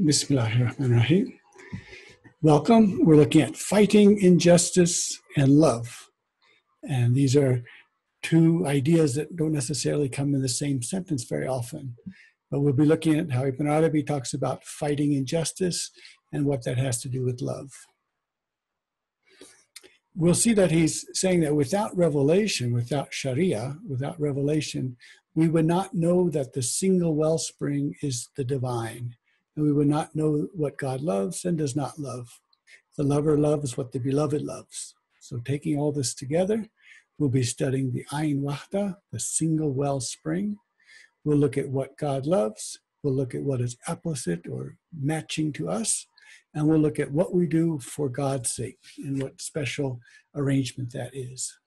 Bismillahirrahmanirrahim. Welcome. We're looking at fighting injustice and love. And these are two ideas that don't necessarily come in the same sentence very often. But we'll be looking at how Ibn Arabi talks about fighting injustice and what that has to do with love. We'll see that he's saying that without revelation, without Sharia, without revelation, we would not know that the single wellspring is the divine and we would not know what God loves and does not love. The lover loves what the beloved loves. So, taking all this together, we'll be studying the Ain Wahda, the single wellspring. We'll look at what God loves. We'll look at what is apposite or matching to us. And we'll look at what we do for God's sake and what special arrangement that is.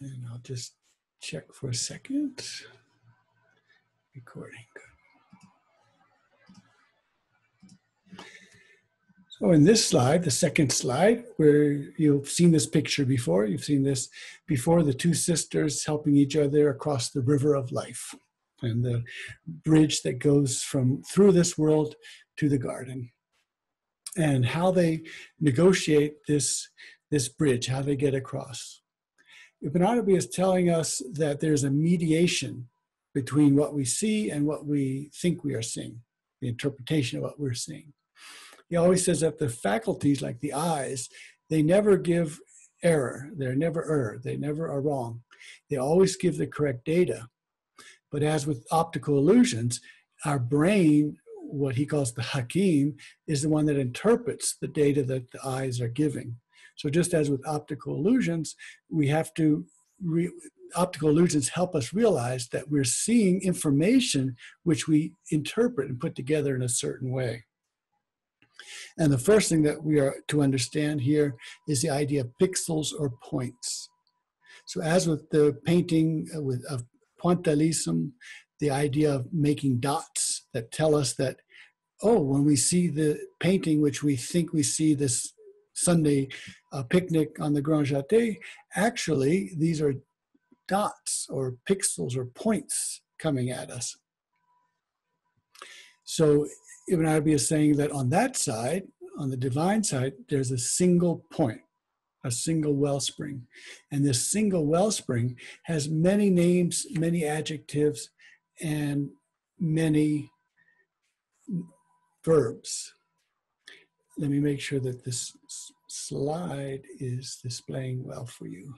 And I'll just check for a second. Recording. So in this slide, the second slide, where you've seen this picture before, you've seen this before, the two sisters helping each other across the river of life and the bridge that goes from through this world to the garden and how they negotiate this, this bridge, how they get across. Ibn Arabi is telling us that there's a mediation between what we see and what we think we are seeing, the interpretation of what we're seeing. He always says that the faculties, like the eyes, they never give error. They're never error. They never are wrong. They always give the correct data. But as with optical illusions, our brain, what he calls the hakim, is the one that interprets the data that the eyes are giving. So just as with optical illusions, we have to re- optical illusions help us realize that we're seeing information which we interpret and put together in a certain way. And the first thing that we are to understand here is the idea of pixels or points. So as with the painting uh, with, of pointillism, the idea of making dots that tell us that, oh, when we see the painting, which we think we see this Sunday uh, picnic on the Grand Jatte, actually, these are dots or pixels or points coming at us. So Ibn Arabi is saying that on that side, on the divine side, there's a single point, a single wellspring. And this single wellspring has many names, many adjectives, and many verbs let me make sure that this slide is displaying well for you.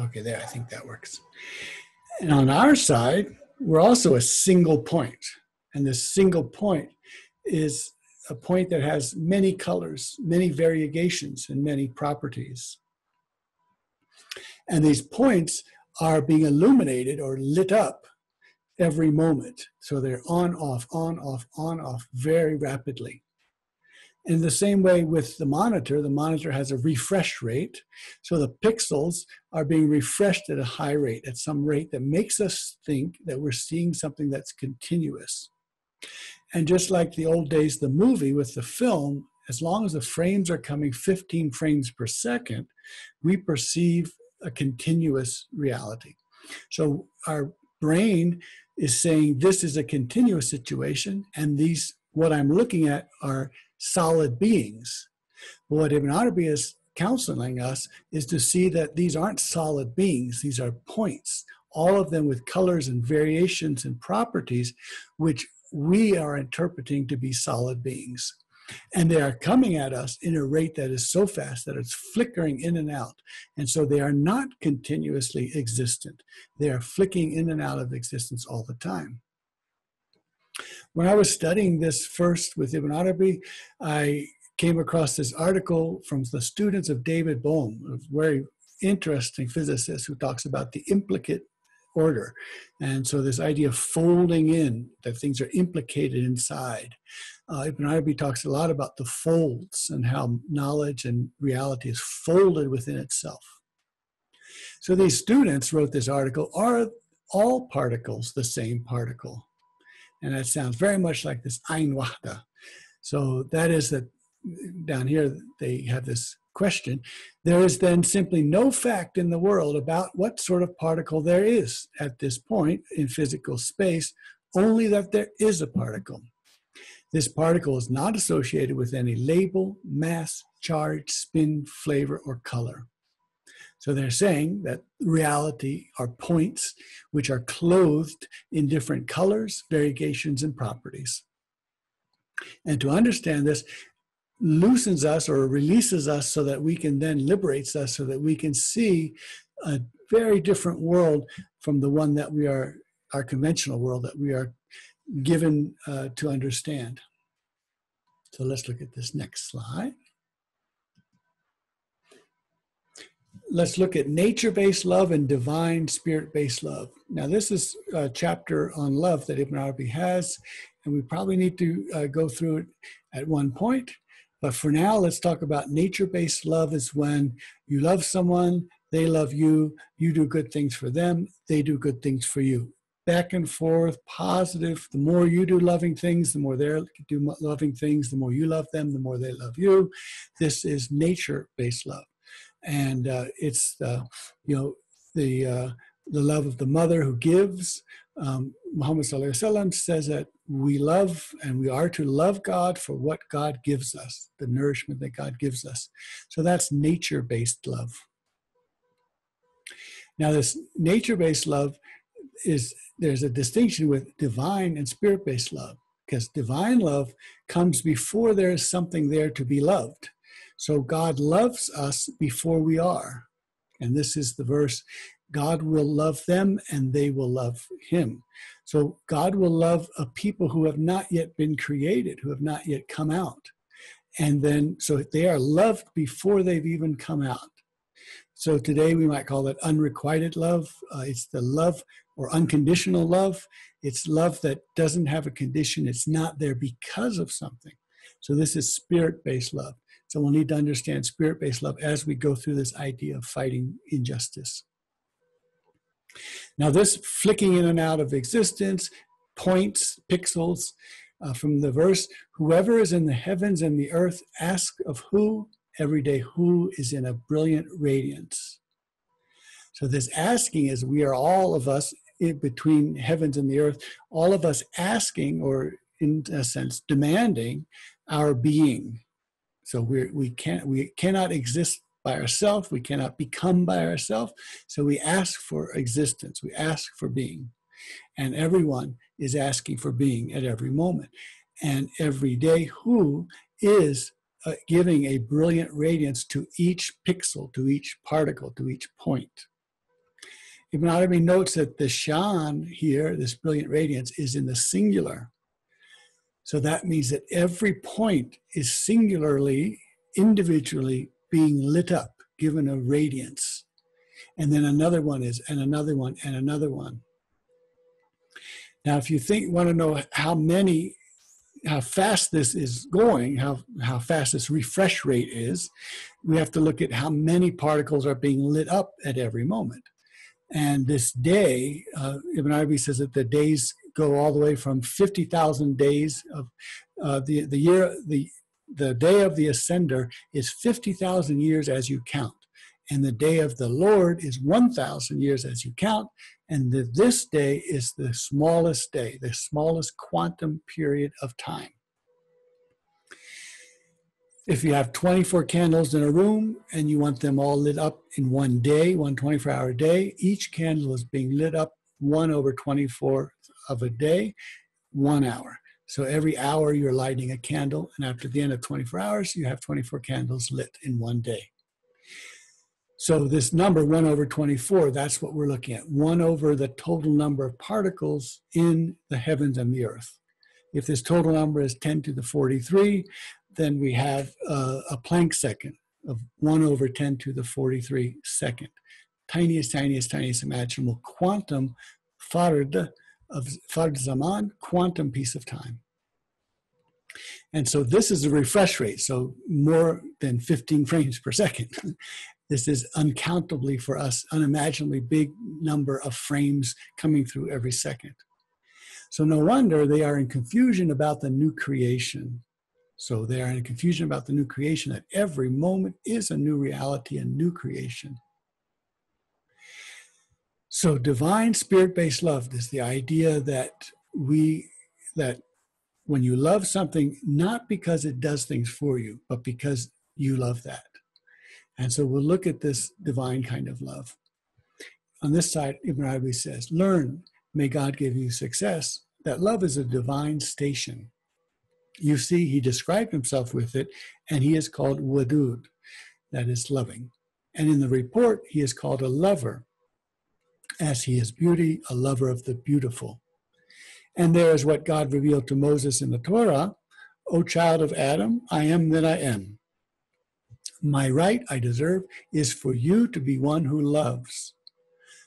Okay, there, I think that works. And on our side, we're also a single point. And this single point is a point that has many colors, many variegations, and many properties. And these points are being illuminated or lit up every moment. So they're on, off, on, off, on, off very rapidly. In the same way with the monitor, the monitor has a refresh rate. So the pixels are being refreshed at a high rate, at some rate that makes us think that we're seeing something that's continuous. And just like the old days, the movie with the film, as long as the frames are coming 15 frames per second, we perceive a continuous reality. So our brain is saying this is a continuous situation and these what i'm looking at are solid beings but what ibn arabi is counseling us is to see that these aren't solid beings these are points all of them with colors and variations and properties which we are interpreting to be solid beings and they are coming at us in a rate that is so fast that it's flickering in and out. And so they are not continuously existent. They are flicking in and out of existence all the time. When I was studying this first with Ibn Arabi, I came across this article from the students of David Bohm, a very interesting physicist who talks about the implicate order. And so this idea of folding in, that things are implicated inside. Uh, Ibn Arabi talks a lot about the folds and how knowledge and reality is folded within itself. So these students wrote this article, are all particles the same particle? And that sounds very much like this Ain Wahda. So that is that down here they have this question, there is then simply no fact in the world about what sort of particle there is at this point in physical space, only that there is a particle. This particle is not associated with any label, mass, charge, spin, flavor, or color. So they're saying that reality are points which are clothed in different colors, variegations, and properties. And to understand this, loosens us or releases us so that we can then liberates us so that we can see a very different world from the one that we are our conventional world that we are given uh, to understand so let's look at this next slide let's look at nature-based love and divine spirit-based love now this is a chapter on love that ibn arabi has and we probably need to uh, go through it at one point but for now, let's talk about nature based love is when you love someone, they love you, you do good things for them, they do good things for you. Back and forth, positive. The more you do loving things, the more they do loving things, the more you love them, the more they love you. This is nature based love. And uh, it's, uh, you know, the, uh, the love of the mother who gives. Um, Muhammad says that we love and we are to love God for what God gives us, the nourishment that God gives us. So that's nature based love. Now, this nature based love is there's a distinction with divine and spirit based love because divine love comes before there is something there to be loved. So God loves us before we are. And this is the verse God will love them and they will love him. So God will love a people who have not yet been created, who have not yet come out. And then, so they are loved before they've even come out. So today we might call it unrequited love. Uh, it's the love or unconditional love. It's love that doesn't have a condition, it's not there because of something. So this is spirit based love. So we'll need to understand spirit based love as we go through this idea of fighting injustice. Now, this flicking in and out of existence, points, pixels uh, from the verse, whoever is in the heavens and the earth, ask of who? Every day, who is in a brilliant radiance. So, this asking is we are all of us between heavens and the earth, all of us asking, or in a sense, demanding our being. So we we can't we cannot exist by ourselves. We cannot become by ourselves. So we ask for existence. We ask for being. And everyone is asking for being at every moment. And every day, who is uh, giving a brilliant radiance to each pixel, to each particle, to each point. Ibn Arabi notes that the shan here, this brilliant radiance, is in the singular. So that means that every point is singularly, individually being lit up, given a radiance. And then another one is, and another one, and another one. Now, if you think, want to know how many, how fast this is going, how, how fast this refresh rate is, we have to look at how many particles are being lit up at every moment. And this day, uh, Ibn Arabi says that the days go all the way from 50,000 days of uh, the, the year, the the day of the ascender is 50,000 years as you count. And the day of the Lord is 1,000 years as you count. And the, this day is the smallest day, the smallest quantum period of time. If you have 24 candles in a room and you want them all lit up in one day, one 24 hour day, each candle is being lit up one over 24 of a day, one hour. So every hour you're lighting a candle, and after the end of 24 hours, you have 24 candles lit in one day. So this number, 1 over 24, that's what we're looking at. 1 over the total number of particles in the heavens and the earth. If this total number is 10 to the 43, then we have a Planck second of 1 over 10 to the 43 second. Tiniest, tiniest, tiniest imaginable quantum fard of Fard Zaman, quantum piece of time. And so this is a refresh rate, so more than 15 frames per second. this is uncountably for us, unimaginably big number of frames coming through every second. So no wonder they are in confusion about the new creation. So they are in confusion about the new creation, that every moment is a new reality, a new creation. So divine spirit-based love is the idea that we that when you love something, not because it does things for you, but because you love that. And so we'll look at this divine kind of love. On this side, Ibn Arabi says, learn, may God give you success, that love is a divine station. You see, he described himself with it, and he is called wadud, that is loving. And in the report, he is called a lover, as he is beauty, a lover of the beautiful. And there is what God revealed to Moses in the Torah O child of Adam, I am that I am. My right I deserve is for you to be one who loves.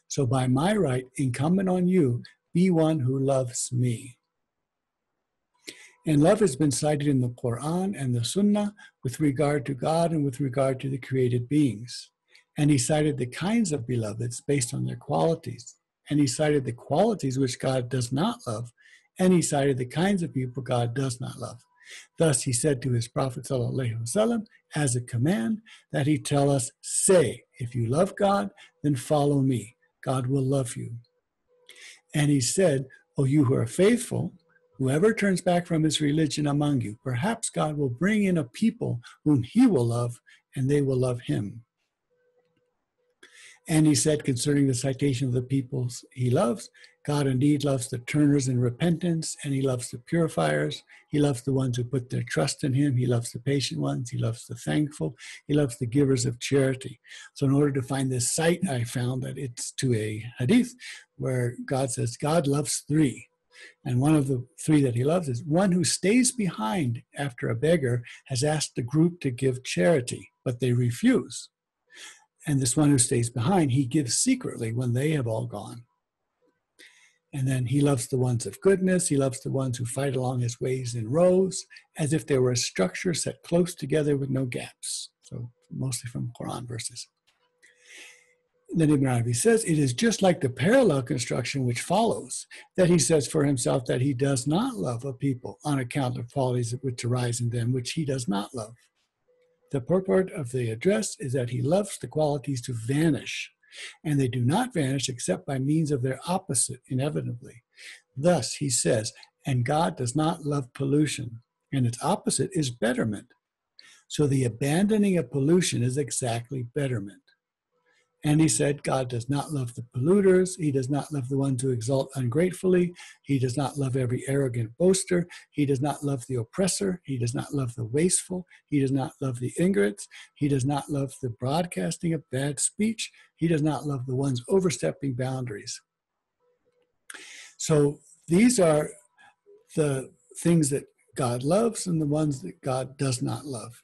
So, by my right, incumbent on you, be one who loves me. And love has been cited in the Quran and the Sunnah with regard to God and with regard to the created beings. And he cited the kinds of beloveds based on their qualities. And he cited the qualities which God does not love. And he cited the kinds of people God does not love. Thus he said to his Prophet وسلم, as a command that he tell us, say, if you love God, then follow me. God will love you. And he said, O you who are faithful, whoever turns back from his religion among you, perhaps God will bring in a people whom he will love, and they will love him. And he said concerning the citation of the peoples he loves, God indeed loves the turners in repentance, and He loves the purifiers. He loves the ones who put their trust in Him. He loves the patient ones. He loves the thankful. He loves the givers of charity. So, in order to find this site, I found that it's to a hadith where God says, God loves three. And one of the three that He loves is one who stays behind after a beggar has asked the group to give charity, but they refuse. And this one who stays behind, He gives secretly when they have all gone. And then he loves the ones of goodness. He loves the ones who fight along his ways in rows, as if they were a structure set close together with no gaps. So, mostly from Quran verses. Then Ibn Arabi says, it is just like the parallel construction which follows, that he says for himself that he does not love a people on account of qualities which arise in them which he does not love. The purport of the address is that he loves the qualities to vanish and they do not vanish except by means of their opposite, inevitably. Thus, he says, and God does not love pollution, and its opposite is betterment. So the abandoning of pollution is exactly betterment. And he said, God does not love the polluters. He does not love the ones who exalt ungratefully. He does not love every arrogant boaster. He does not love the oppressor. He does not love the wasteful. He does not love the ingrates. He does not love the broadcasting of bad speech. He does not love the ones overstepping boundaries. So these are the things that God loves and the ones that God does not love.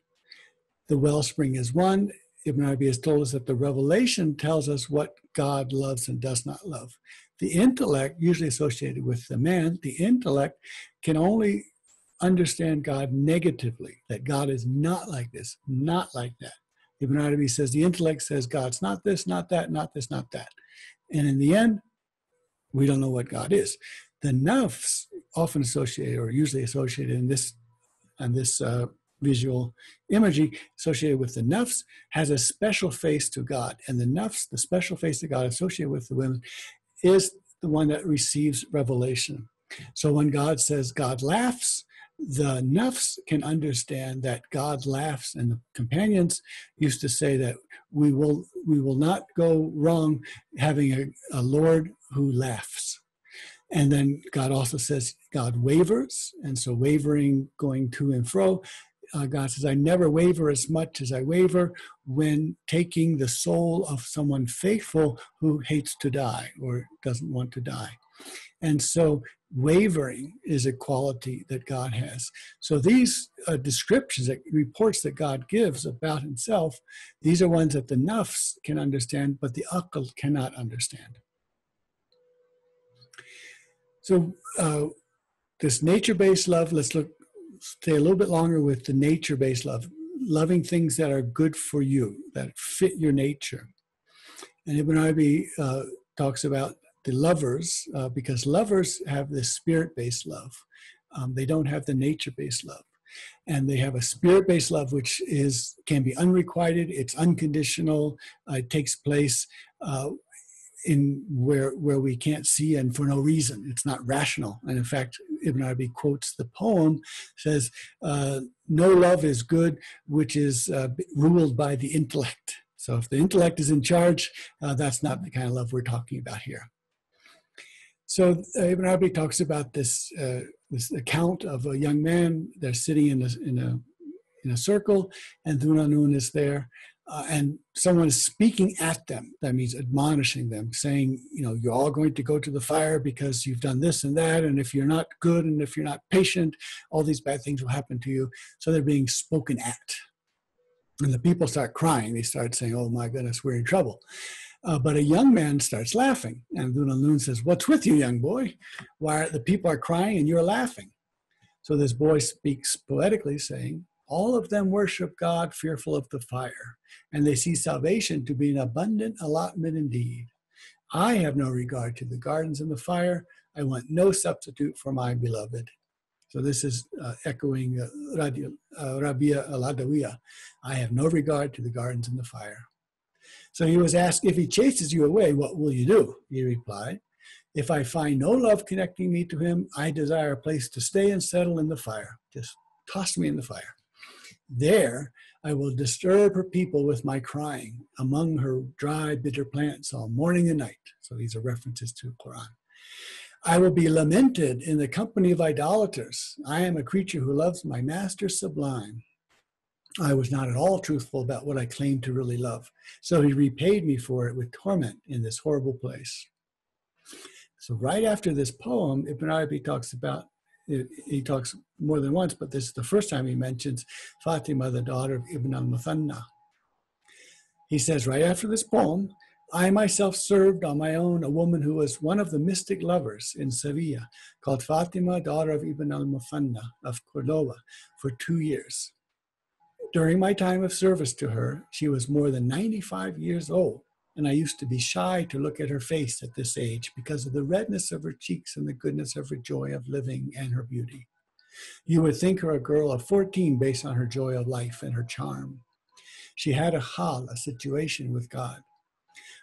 The wellspring is one, Ibn Arabi has told us that the revelation tells us what God loves and does not love. The intellect, usually associated with the man, the intellect can only understand God negatively, that God is not like this, not like that. Ibn Arabi says the intellect says God's not this, not that, not this, not that. And in the end, we don't know what God is. The nafs, often associated or usually associated in this, in this uh, visual imagery associated with the nafs has a special face to God. And the nafs, the special face to God associated with the women, is the one that receives revelation. So when God says God laughs, the nafs can understand that God laughs, and the companions used to say that we will we will not go wrong having a, a Lord who laughs. And then God also says God wavers, and so wavering, going to and fro, uh, God says, I never waver as much as I waver when taking the soul of someone faithful who hates to die or doesn't want to die. And so wavering is a quality that God has. So these uh, descriptions, that, reports that God gives about himself, these are ones that the nafs can understand, but the aql cannot understand. So uh, this nature-based love, let's look stay a little bit longer with the nature based love, loving things that are good for you, that fit your nature. And Ibn Arabi uh, talks about the lovers, uh, because lovers have this spirit based love. Um, they don't have the nature based love. and they have a spirit-based love which is can be unrequited it's unconditional uh, it takes place uh, in where where we can't see and for no reason. It's not rational. And in fact ibn arabi quotes the poem says uh, no love is good which is uh, ruled by the intellect. So if the intellect is in charge uh, that's not the kind of love we're talking about here. So uh, ibn arabi talks about this uh, this account of a young man. They're sitting in a in a in a circle and Dhunanun is there uh, and someone is speaking at them that means admonishing them saying you know you're all going to go to the fire because you've done this and that and if you're not good and if you're not patient all these bad things will happen to you. So they're being spoken at. And the people start crying. They start saying oh my goodness we're in trouble. Uh, but a young man starts laughing and Dhunanun says what's with you young boy? Why are the people are crying and you're laughing? So this boy speaks poetically saying all of them worship God, fearful of the fire, and they see salvation to be an abundant allotment indeed. I have no regard to the gardens and the fire. I want no substitute for my beloved. So this is uh, echoing uh, uh, Rabia al-Adawiya. I have no regard to the gardens and the fire. So he was asked, if he chases you away, what will you do? He replied, if I find no love connecting me to him, I desire a place to stay and settle in the fire. Just toss me in the fire. There I will disturb her people with my crying among her dry, bitter plants all morning and night. So these are references to Quran. I will be lamented in the company of idolaters. I am a creature who loves my master sublime. I was not at all truthful about what I claimed to really love. So he repaid me for it with torment in this horrible place. So, right after this poem, Ibn Arabi talks about he talks more than once, but this is the first time he mentions Fatima, the daughter of Ibn al Muthanna. He says, right after this poem, I myself served on my own a woman who was one of the mystic lovers in Sevilla, called Fatima, daughter of Ibn al Muthanna of Cordoba, for two years. During my time of service to her, she was more than 95 years old and I used to be shy to look at her face at this age because of the redness of her cheeks and the goodness of her joy of living and her beauty. You would think her a girl of 14 based on her joy of life and her charm. She had a hal, a situation with God.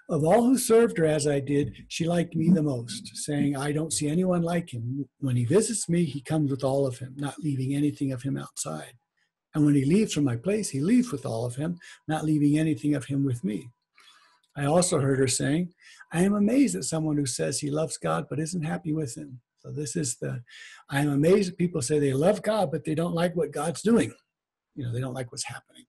Of all who served her as I did, she liked me the most, saying, I don't see anyone like him. When he visits me, he comes with all of him, not leaving anything of him outside. And when he leaves from my place, he leaves with all of him, not leaving anything of him with me. I also heard her saying, I am amazed at someone who says he loves God but isn't happy with him. So this is the, I am amazed people say they love God, but they don't like what God's doing. You know, they don't like what's happening.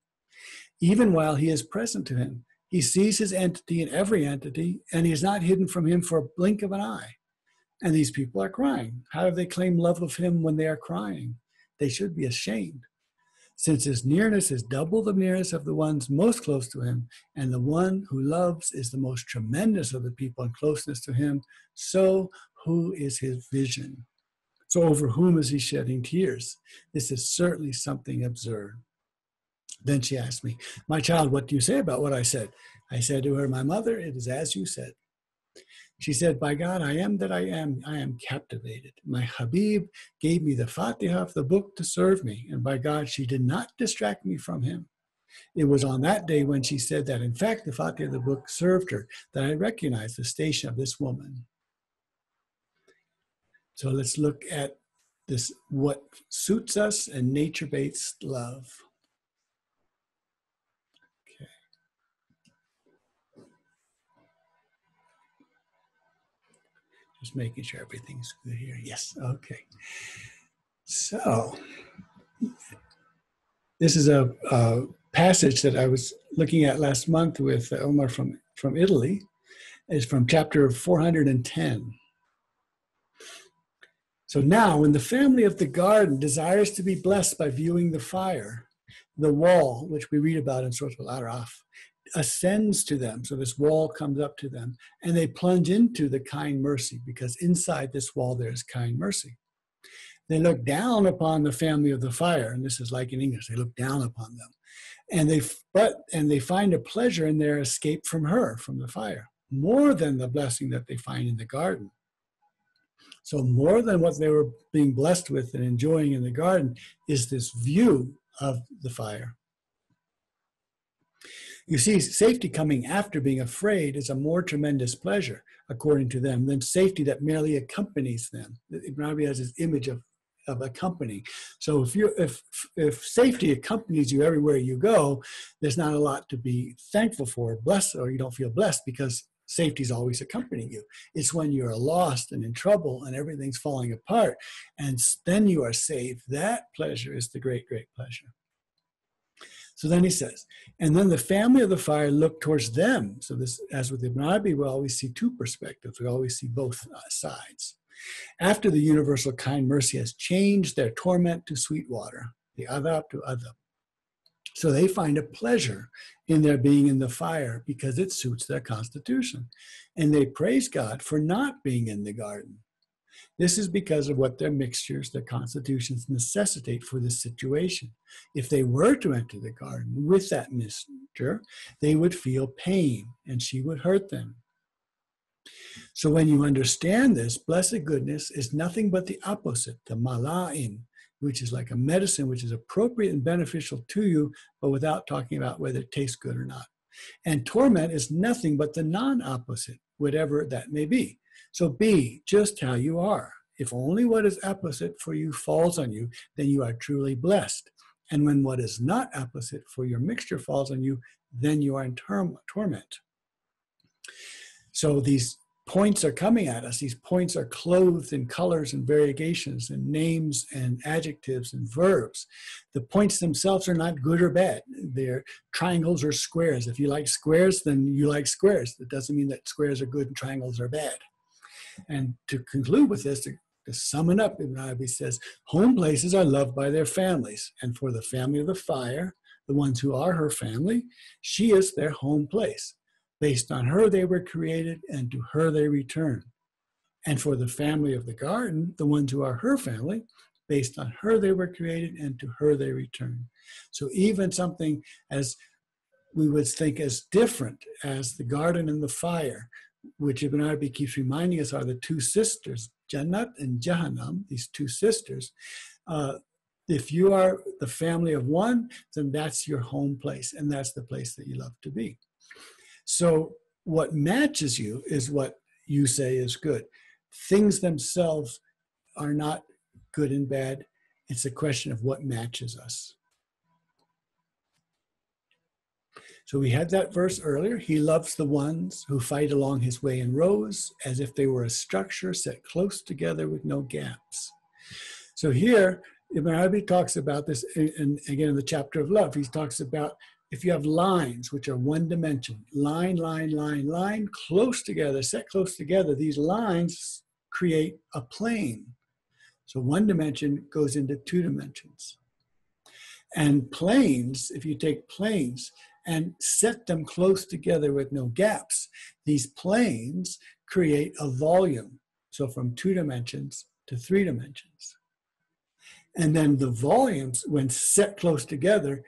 Even while he is present to him, he sees his entity in every entity, and he is not hidden from him for a blink of an eye. And these people are crying. How do they claim love of him when they are crying? They should be ashamed since his nearness is double the nearness of the ones most close to him, and the one who loves is the most tremendous of the people in closeness to him, so who is his vision? So over whom is he shedding tears? This is certainly something absurd. Then she asked me, My child, what do you say about what I said? I said to her, My mother, it is as you said. She said, By God, I am that I am. I am captivated. My Habib gave me the Fatiha of the book to serve me, and by God, she did not distract me from him. It was on that day when she said that, in fact, the Fatiha of the book served her, that I recognized the station of this woman. So let's look at this what suits us and nature based love. Just making sure everything's good here. Yes, okay. So, this is a, a passage that I was looking at last month with Omar from, from Italy. It's from chapter 410. So now, when the family of the garden desires to be blessed by viewing the fire, the wall, which we read about in Surah Al-Araf, ascends to them. So this wall comes up to them and they plunge into the kind mercy because inside this wall there's kind mercy. They look down upon the family of the fire, and this is like in English, they look down upon them. And they but and they find a pleasure in their escape from her, from the fire, more than the blessing that they find in the garden. So, more than what they were being blessed with and enjoying in the garden is this view of the fire. You see, safety coming after being afraid is a more tremendous pleasure, according to them, than safety that merely accompanies them. Ibn has this image of, of accompanying. So if you if if safety accompanies you everywhere you go, there's not a lot to be thankful for, blessed, or you don't feel blessed because safety is always accompanying you. It's when you're lost and in trouble and everything's falling apart, and then you are saved. That pleasure is the great, great pleasure. So then he says, and then the family of the fire looked towards them. So this, as with Ibn Arabi, we always see two perspectives. We always see both uh, sides. After the universal kind mercy has changed their torment to sweet water, the adab to adab. So they find a pleasure in their being in the fire because it suits their constitution. And they praise God for not being in the garden. This is because of what their mixtures, their constitutions necessitate for this situation. If they were to enter the garden with that mixture, they would feel pain and she would hurt them. So when you understand this, blessed goodness is nothing but the apposite, the mula'im, which is like a medicine which is appropriate and beneficial to you, but without talking about whether it tastes good or not. And torment is nothing but the non apposite, whatever that may be. So be just how you are. If only what is apposite for you falls on you, then you are truly blessed. And when what is not apposite for your mixture falls on you, then you are in torment. So these points are coming at us. These points are clothed in colors and variegations and names and adjectives and verbs. The points themselves are not good or bad. They're triangles or squares. If you like squares, then you like squares. It doesn't mean that squares are good and triangles are bad. And to conclude with this, to, to sum it up, Ibn Arabi says, home places are loved by their families. And for the family of the fire, the ones who are her family, she is their home place. Based on her they were created, and to her they return. And for the family of the garden, the ones who are her family, based on her they were created, and to her they return. So even something as we would think as different as the garden and the fire which Ibn Arabi keeps reminding us are the two sisters, Jannat and Jahannam, these two sisters. Uh, if you are the family of one, then that's your home place, and that's the place that you love to be. So, what matches you is what you say is good. Things themselves are not good and bad. It's a question of what matches us. So we had that verse earlier. He loves the ones who fight along his way in rows as if they were a structure set close together with no gaps. So here, Ibn Arabi talks about this, and again in the chapter of love, he talks about if you have lines which are one dimension, line, line, line, line, close together, set close together, these lines create a plane. So one dimension goes into two dimensions. And planes, if you take planes, and set them close together with no gaps, these planes create a volume. So from two dimensions to three dimensions. And then the volumes, when set close together,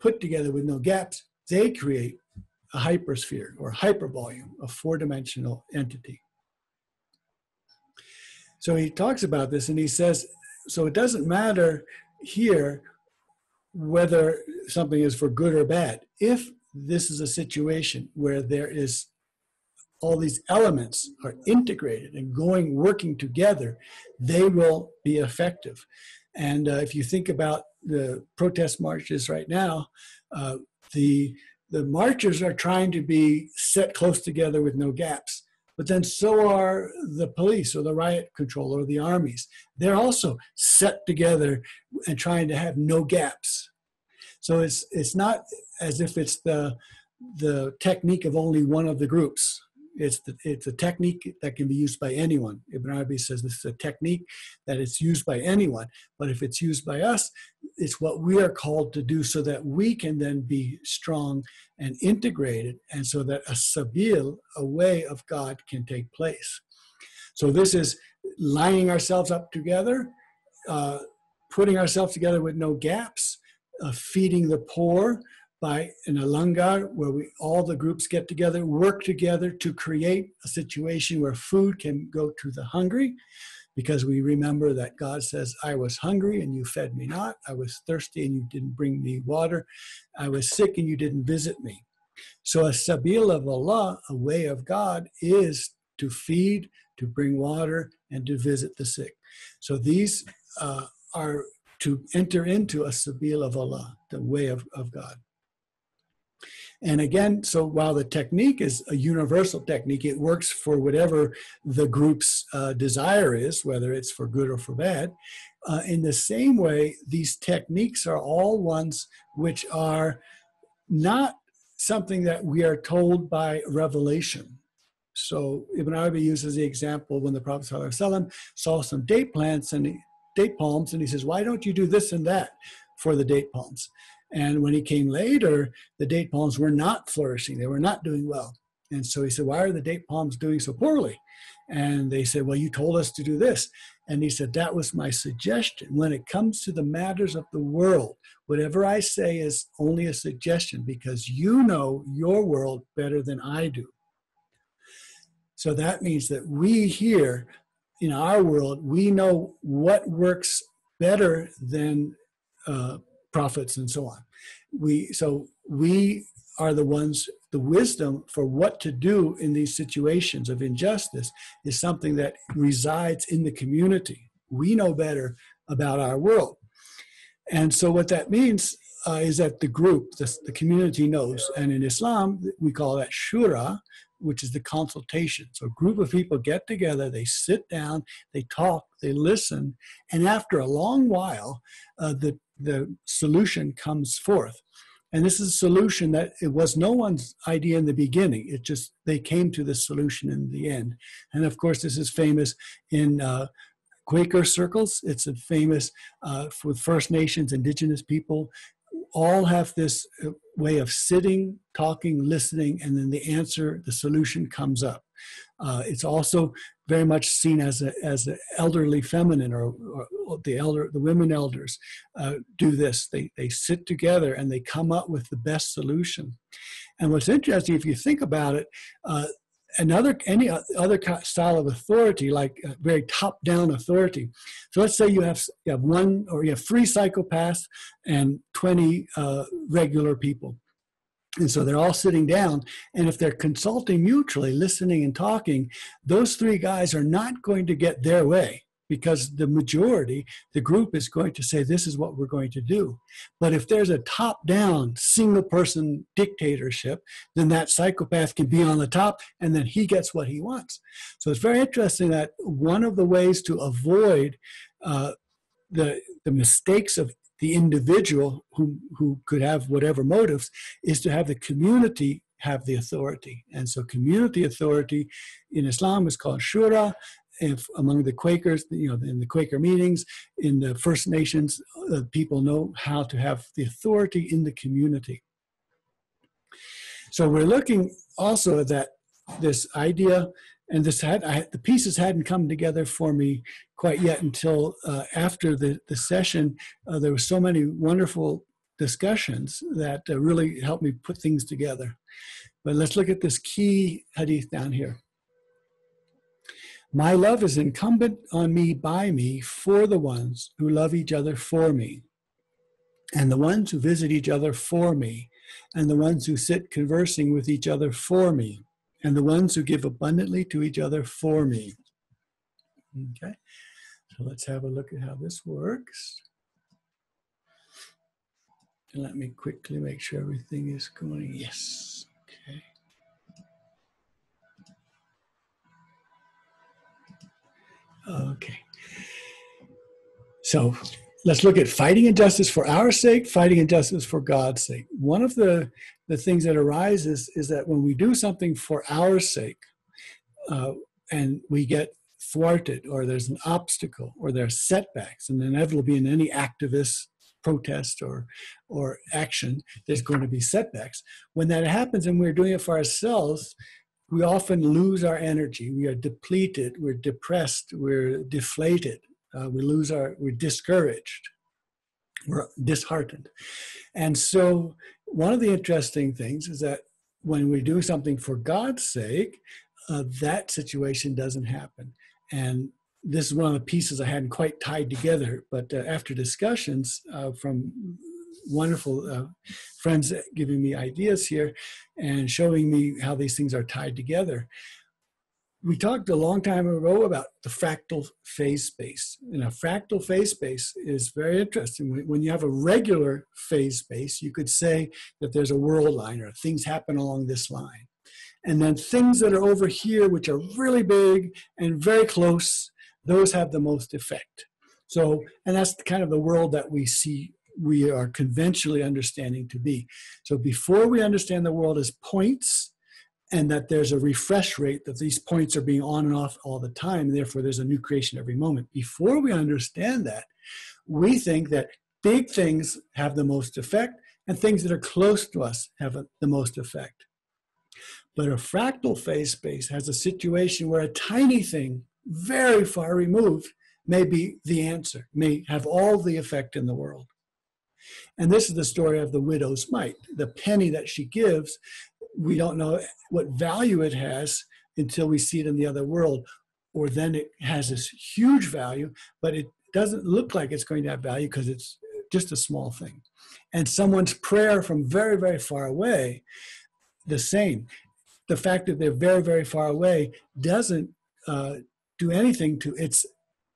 put together with no gaps, they create a hypersphere or hypervolume, a four dimensional entity. So he talks about this and he says, so it doesn't matter here whether something is for good or bad. If this is a situation where there is all these elements are integrated and going working together, they will be effective. And uh, if you think about the protest marches right now, uh, the the marchers are trying to be set close together with no gaps. But then so are the police or the riot control or the armies. They're also set together and trying to have no gaps. So it's it's not as if it's the the technique of only one of the groups. It's the, it's a technique that can be used by anyone. Ibn Arabi says this is a technique that it's used by anyone. But if it's used by us, it's what we are called to do so that we can then be strong and integrated, and so that a sabil, a way of God, can take place. So this is lining ourselves up together, uh, putting ourselves together with no gaps, uh, feeding the poor by an a langar where we all the groups get together, work together to create a situation where food can go to the hungry, because we remember that God says, I was hungry and you fed me not. I was thirsty and you didn't bring me water. I was sick and you didn't visit me. So a sabil of Allah, a way of God, is to feed, to bring water, and to visit the sick. So these uh, are to enter into a sabil of Allah, the way of, of God. And again, so while the technique is a universal technique, it works for whatever the group's uh, desire is, whether it's for good or for bad. Uh, in the same way, these techniques are all ones which are not something that we are told by revelation. So Ibn Arabi uses the example when the Prophet saw some date plants and date palms, and he says, "Why don't you do this and that for the date palms?" And when he came later, the date palms were not flourishing; they were not doing well. And so he said, "Why are the date palms doing so poorly?" And they said, "Well, you told us to do this." And he said, "That was my suggestion. When it comes to the matters of the world, whatever I say is only a suggestion because you know your world better than I do." So that means that we here in our world, we know what works better than uh, prophets and so on. We so we are the ones. The wisdom for what to do in these situations of injustice is something that resides in the community. We know better about our world, and so what that means uh, is that the group, the, the community knows. And in Islam, we call that shura, which is the consultation. So a group of people get together, they sit down, they talk, they listen, and after a long while, uh, the the solution comes forth. And this is a solution that it was no one's idea in the beginning. It just they came to the solution in the end. And of course, this is famous in uh, Quaker circles. It's a famous uh, for First Nations, Indigenous people all have this uh, way of sitting, talking, listening, and then the answer, the solution comes up. Uh, it's also very much seen as a as an elderly feminine or, or, the elder the women elders uh, do this. They they sit together and they come up with the best solution. And what's interesting, if you think about it, uh, another any other style of authority like very top down authority so let's say you have you have one or you have three psychopaths and 20 uh, regular people and so they're all sitting down and if they're consulting mutually listening and talking those three guys are not going to get their way because the majority, the group is going to say, this is what we're going to do. But if there's a top down, single person dictatorship, then that psychopath can be on the top and then he gets what he wants. So it's very interesting that one of the ways to avoid uh, the, the mistakes of the individual who, who could have whatever motives is to have the community have the authority. And so community authority in Islam is called shura, if among the Quakers, you know, in the Quaker meetings, in the First Nations, uh, people know how to have the authority in the community. So we're looking also at that this idea, and this had I, the pieces hadn't come together for me quite yet until uh, after the the session. Uh, there were so many wonderful discussions that uh, really helped me put things together. But let's look at this key hadith down here. My love is incumbent on me by me for the ones who love each other for me, and the ones who visit each other for me, and the ones who sit conversing with each other for me, and the ones who give abundantly to each other for me. Okay, so let's have a look at how this works. And let me quickly make sure everything is going. Yes. Okay. Okay. So let's look at fighting injustice for our sake, fighting injustice for God's sake. One of the, the things that arises is that when we do something for our sake uh, and we get thwarted or there's an obstacle or there's setbacks, and inevitably in any activist protest or or action, there's going to be setbacks. When that happens and we're doing it for ourselves, we often lose our energy. We are depleted, we're depressed, we're deflated, uh, we lose our, we're discouraged, we're disheartened. And so, one of the interesting things is that when we do something for God's sake, uh, that situation doesn't happen. And this is one of the pieces I hadn't quite tied together, but uh, after discussions uh, from wonderful uh, friends giving me ideas here and showing me how these things are tied together, we talked a long time ago about the fractal phase space. And a fractal phase space is very interesting. When you have a regular phase space, you could say that there's a world line or things happen along this line. And then things that are over here, which are really big and very close, those have the most effect. So, and that's kind of the world that we see, we are conventionally understanding to be. So, before we understand the world as points, and that there's a refresh rate that these points are being on and off all the time, and therefore there's a new creation every moment. Before we understand that, we think that big things have the most effect, and things that are close to us have the most effect. But a fractal phase space has a situation where a tiny thing, very far removed, may be the answer, may have all the effect in the world. And this is the story of the widow's mite. The penny that she gives, we don't know what value it has until we see it in the other world. Or then it has this huge value, but it doesn't look like it's going to have value because it's just a small thing. And someone's prayer from very, very far away, the same the fact that they're very, very far away doesn't uh, do anything to its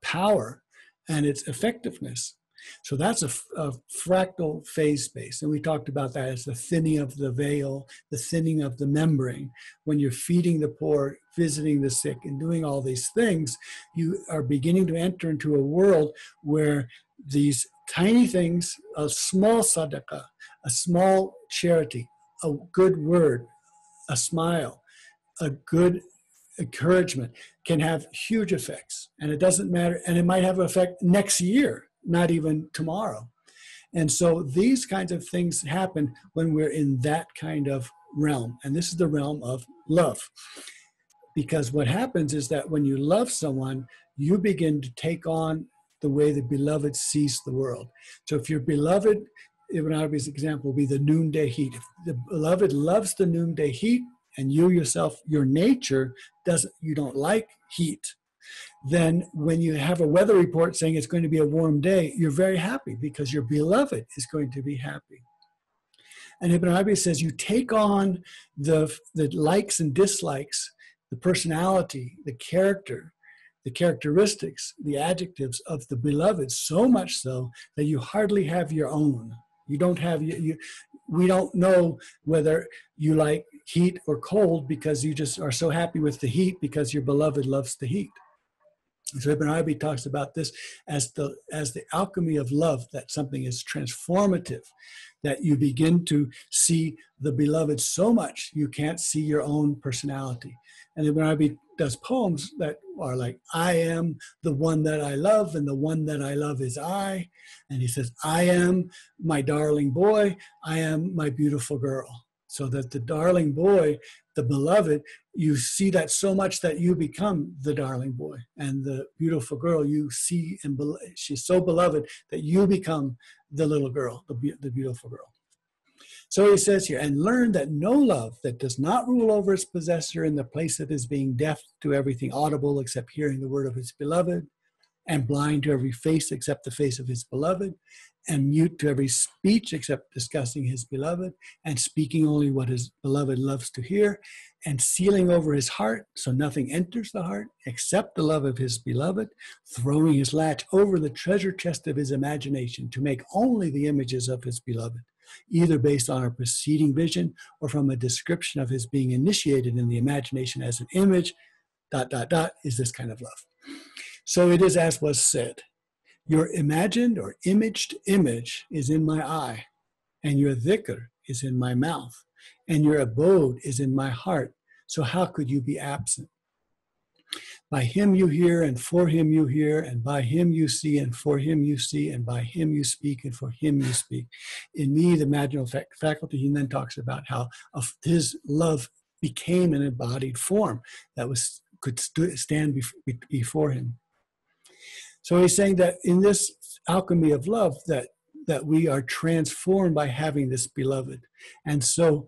power and its effectiveness. So that's a, a, fractal phase space. And we talked about that as the thinning of the veil, the thinning of the membrane. When you're feeding the poor, visiting the sick, and doing all these things, you are beginning to enter into a world where these tiny things, a small sadaqah, a small charity, a good word, a smile, a good encouragement can have huge effects. And it doesn't matter, and it might have an effect next year, not even tomorrow. And so these kinds of things happen when we're in that kind of realm. And this is the realm of love. Because what happens is that when you love someone, you begin to take on the way the beloved sees the world. So if your beloved Ibn Arabi's example will be the noonday heat. If the beloved loves the noonday heat, and you yourself, your nature doesn't, you don't like heat, then when you have a weather report saying it's going to be a warm day, you're very happy because your beloved is going to be happy. And Ibn Arabi says you take on the, the likes and dislikes, the personality, the character, the characteristics, the adjectives of the beloved, so much so that you hardly have your own. You don't have you, you we don't know whether you like heat or cold because you just are so happy with the heat because your beloved loves the heat. So Ibn Arabi talks about this as the as the alchemy of love, that something is transformative, that you begin to see the beloved so much you can't see your own personality. And Ibn Arabi does poems that are like, I am the one that I love, and the one that I love is I. And he says, I am my darling boy, I am my beautiful girl. So that the darling boy, the beloved, you see that so much that you become the darling boy. And the beautiful girl, you see and be- she's so beloved that you become the little girl, the, be- the beautiful girl. So he says here, and learn that no love that does not rule over its possessor in the place of his being deaf to everything audible except hearing the word of his beloved, and blind to every face except the face of his beloved, and mute to every speech except discussing his beloved, and speaking only what his beloved loves to hear, and sealing over his heart so nothing enters the heart except the love of his beloved, throwing his latch over the treasure chest of his imagination to make only the images of his beloved either based on a preceding vision or from a description of his being initiated in the imagination as an image, dot, dot, dot, is this kind of love. So it is as was said Your imagined or imaged image is in my eye, and your dhikr is in my mouth, and your abode is in my heart. So how could you be absent? By him you hear, and for him you hear, and by him you see, and for him you see, and by him you speak, and for him you speak. In me, the imaginal faculty, he then talks about how his love became an embodied form that was could stand before him. So he's saying that in this alchemy of love, that that we are transformed by having this beloved, and so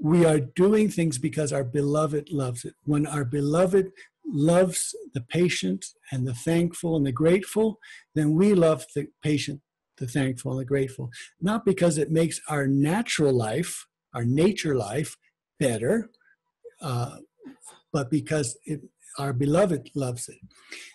we are doing things because our beloved loves it. When our beloved loves the patient and the thankful and the grateful, then we love the patient, the thankful, and the grateful. Not because it makes our natural life, our nature life, better, uh, but because it, our beloved loves it.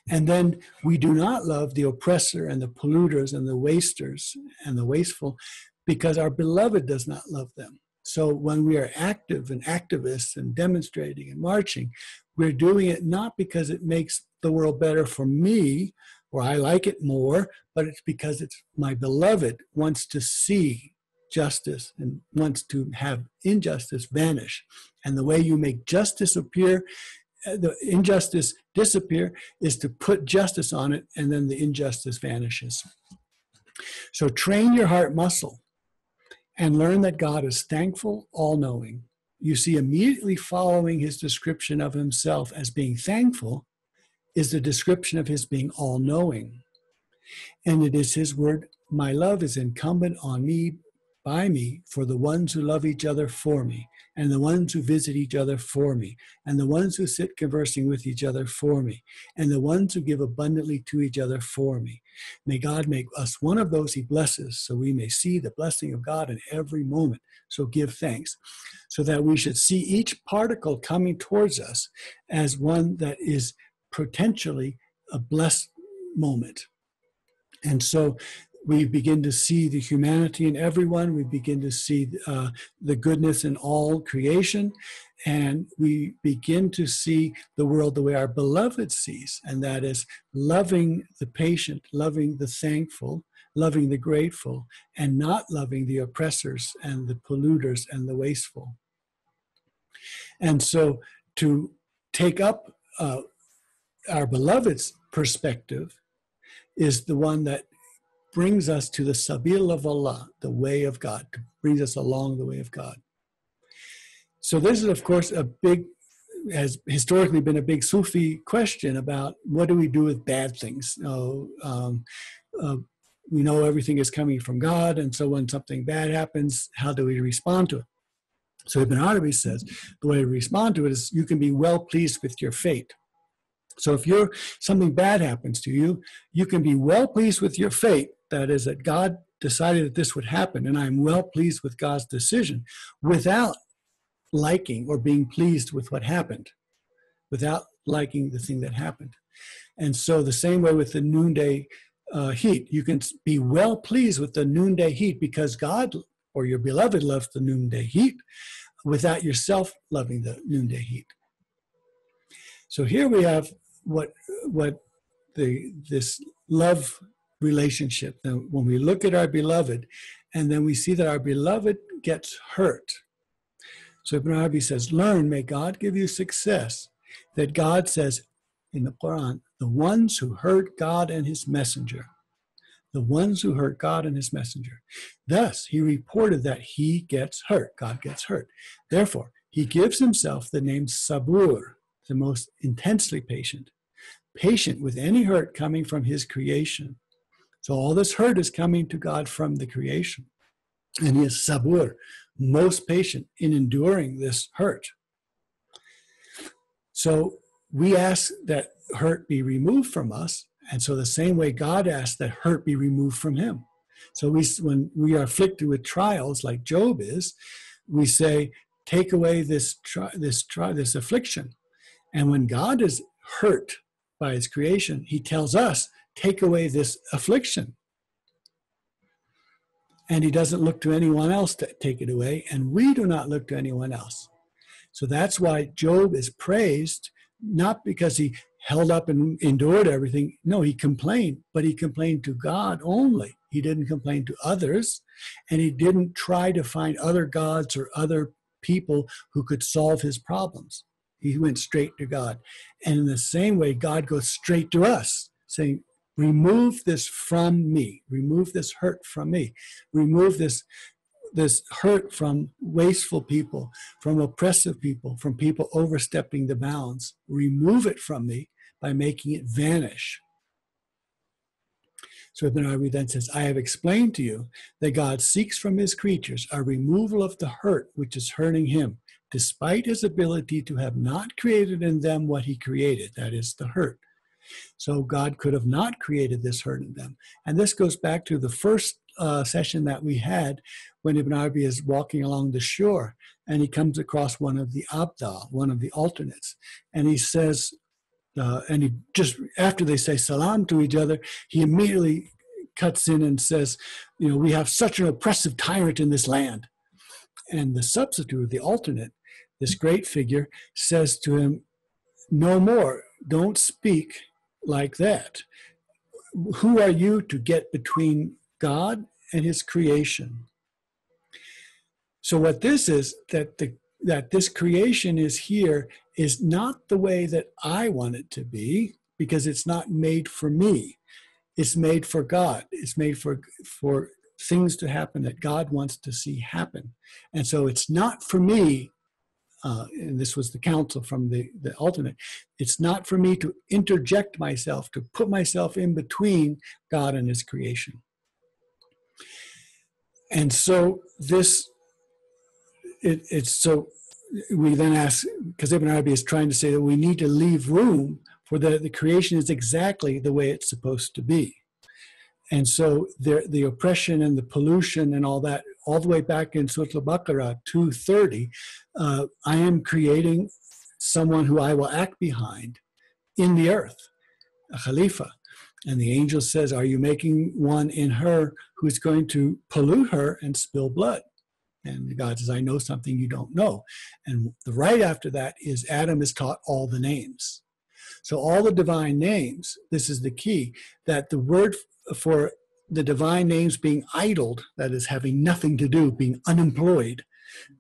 And then we do not love the oppressor and the polluters and the wasters and the wasteful because our beloved does not love them. So when we are active and activists and demonstrating and marching, we're doing it not because it makes the world better for me or I like it more, but it's because it's my beloved wants to see justice and wants to have injustice vanish. And the way you make justice appear, Uh, the injustice disappear, is to put justice on it, and then the injustice vanishes. So train your heart muscle and learn that God is thankful, all knowing. You see, immediately following his description of himself as being thankful is the description of his being all knowing. And it is his word, My love is incumbent on me by me for the ones who love each other for me, and the ones who visit each other for me, and the ones who sit conversing with each other for me, and the ones who give abundantly to each other for me. May God make us one of those he blesses, so we may see the blessing of God in every moment. So give thanks, so that we should see each particle coming towards us as one that is potentially a blessed moment. And so we begin to see the humanity in everyone. We begin to see uh, the goodness in all creation. And we begin to see the world the way our beloved sees, and that is loving the patient, loving the thankful, loving the grateful, and not loving the oppressors and the polluters and the wasteful. And so to take up uh, our beloved's perspective is the one that brings us to the Sabil of Allah, the way of God, brings us along the way of God. So this is, of course, a big, has historically been a big Sufi question about what do we do with bad things? Um, uh, we know everything is coming from God, and so when something bad happens, how do we respond to it? So Ibn Arabi says the way to respond to it is you can be well pleased with your fate. So if you're something bad happens to you, you can be well pleased with your fate that is, that God decided that this would happen, and I'm well pleased with God's decision without liking or being pleased with what happened, without liking the thing that happened. And so, the same way with the noonday uh, heat, you can be well pleased with the noonday heat because God or your beloved loves the noonday heat without yourself loving the noonday heat. So here we have what what the this love relationship. Now, when we look at our beloved, and then we see that our beloved gets hurt. So Ibn Arabi says, Learn, may God give you success. That God says in the Quran, the ones who hurt God and his messenger, the ones who hurt God and his messenger. Thus, he reported that he gets hurt, God gets hurt. Therefore, he gives himself the name Sabur, the most intensely patient, patient with any hurt coming from his creation. So all this hurt is coming to God from the creation. And he is sabur, most patient in enduring this hurt. So we ask that hurt be removed from us. And so the same way God asks that hurt be removed from him. So we, when we are afflicted with trials like Job is, we say, take away this, tri- this, tri- this affliction. And when God is hurt by his creation, he tells us take away this affliction. And he doesn't look to anyone else to take it away, and we do not look to anyone else. So that's why Job is praised, not because he held up and endured everything. No, he complained, but he complained to God only. He didn't complain to others, and he didn't try to find other gods or other people who could solve his problems. He went straight to God. And in the same way, God goes straight to us, saying, remove this from me. Remove this hurt from me. Remove this this hurt from wasteful people from oppressive people from people overstepping the bounds. Remove it from me by making it vanish. So Ibn Arabi then says, I have explained to you that God seeks from his creatures a removal of the hurt which is hurting him, despite his ability to have not created in them what he created, that is, the hurt. So God could have not created this hurt in them. And this goes back to the first uh, session that we had when Ibn Arabi is walking along the shore and he comes across one of the abdal, one of the alternates, and he says, uh, and he just after they say salam to each other, he immediately cuts in and says, you know, we have such an oppressive tyrant in this land. And the substitute, the alternate, this great figure, says to him, no more, don't speak like that. Who are you to get between God and his creation? So what this is that the that this creation is here is not the way that I want it to be because it's not made for me. It's made for God. It's made for for things to happen that God wants to see happen. And so it's not for me uh, and this was the counsel from the, the alternate, it's not for me to interject myself, to put myself in between God and his creation. And so this, it, it's so, we then ask, because Ibn Arabi is trying to say that we need to leave room for the, the creation is exactly the way it's supposed to be. And so the, the oppression and the pollution and all that, all the way back in Surah Al-Baqarah 230, uh, I am creating someone who I will act behind in the earth, a Khalifa. And the angel says, Are you making one in her who's going to pollute her and spill blood? And God says, I know something you don't know. And the right after that is Adam is taught all the names. So, all the divine names, this is the key, that the word for the divine names being idled, that is, having nothing to do, being unemployed.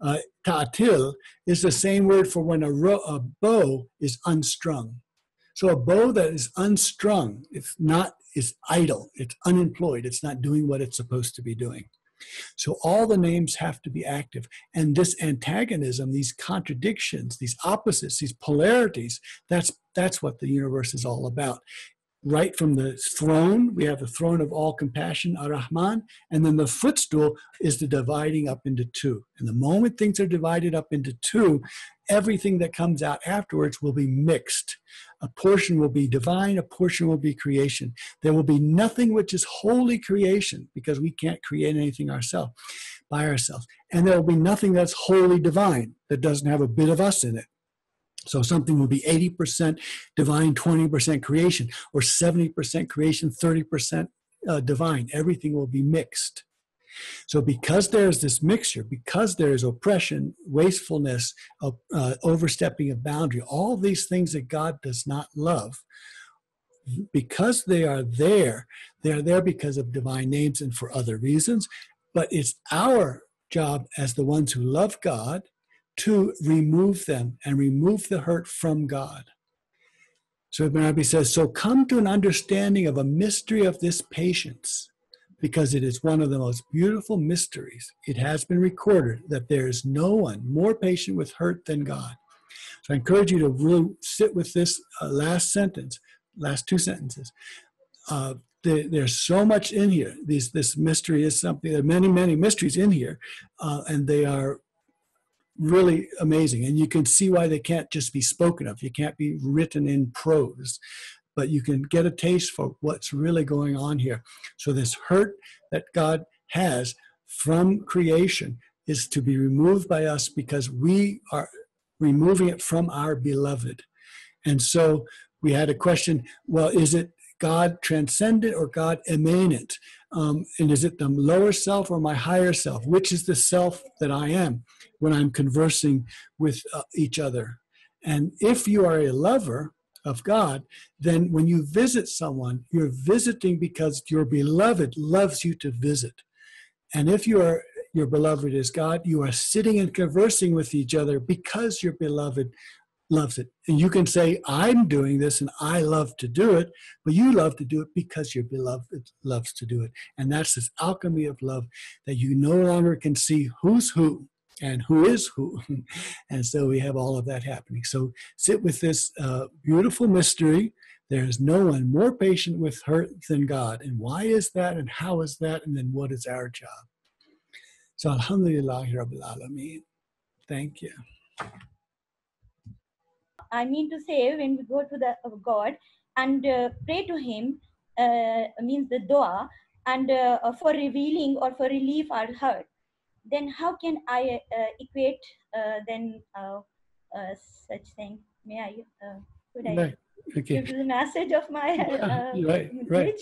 Uh, is the same word for when a, ro- a bow is unstrung. So a bow that is unstrung, it's not, is idle, it's unemployed, it's not doing what it's supposed to be doing. So all the names have to be active. And this antagonism, these contradictions, these opposites, these polarities, that's that's what the universe is all about right from the throne, we have the throne of all compassion, Ar-Rahman, and then the footstool is the dividing up into two. And the moment things are divided up into two, everything that comes out afterwards will be mixed. A portion will be divine, a portion will be creation. There will be nothing which is wholly creation because we can't create anything ourselves by ourselves. And there will be nothing that's wholly divine that doesn't have a bit of us in it. So something will be 80% divine, 20% creation, or 70% creation, 30% uh, divine. Everything will be mixed. So because there's this mixture, because there's oppression, wastefulness, uh, uh, overstepping of boundary, all these things that God does not love, because they are there, they are there because of divine names and for other reasons. But it's our job as the ones who love God to remove them and remove the hurt from God. So Ibn says, So come to an understanding of a mystery of this patience, because it is one of the most beautiful mysteries. It has been recorded that there is no one more patient with hurt than God. So I encourage you to really sit with this uh, last sentence, last two sentences. Uh, the, there's so much in here. These, this mystery is something, there are many, many mysteries in here, uh, and they are really amazing. And you can see why they can't just be spoken of. You can't be written in prose, but you can get a taste for what's really going on here. So, this hurt that God has from creation is to be removed by us because we are removing it from our beloved. And so we had a question well, is it God transcendent or God immanent? Um, and is it the lower self or my higher self? Which is the self that I am? when I'm conversing with uh, each other. And if you are a lover of God, then when you visit someone, you're visiting because your beloved loves you to visit. And if you are your beloved is God, you are sitting and conversing with each other because your beloved loves it. And you can say, I'm doing this and I love to do it, but you love to do it because your beloved loves to do it. And that's this alchemy of love that you no longer can see who's who and who is who. and so we have all of that happening. So sit with this uh, beautiful mystery. There is no one more patient with hurt than God. And why is that? And how is that? And then what is our job? So Alhamdulillah Rabbil Alameen. Thank you. I mean to say, when we go to the uh, God and uh, pray to Him, uh, means the dua, and uh, for revealing or for relief our hurt, then how can I uh, equate uh, then such thing? May I? could I right. okay. give the message of my right, right.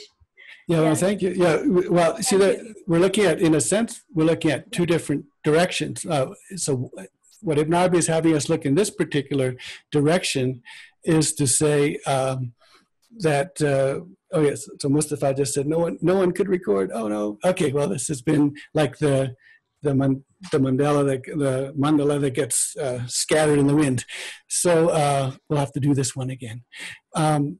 Yeah, well, thank you. Yeah, well, see that we're looking at, in a sense, we're looking at two different directions. Uh, so, what Ibn is having us look in this particular direction is to say um, that. Uh, oh yes, so Mustafa just said no one, no one could record. Oh no. Okay, well, this has been like the the, man, the mandala that the mandala that gets uh, scattered in the wind. So uh, we'll have to do this one again. Um,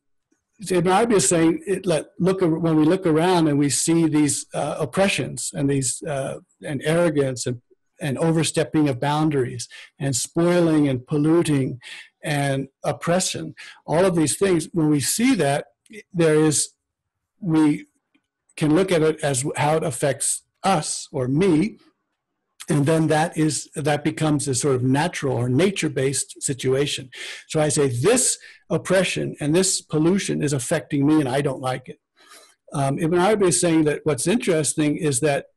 Ibn Arabi is saying, it, look when we look around and we see these uh, oppressions and these uh, and arrogance and, and overstepping of boundaries and spoiling and polluting and oppression, all of these things. When we see that, there is we can look at it as how it affects us or me and then that is that becomes a sort of natural or nature-based situation so i say this oppression and this pollution is affecting me and i don't like it um, ibn arabi is saying that what's interesting is that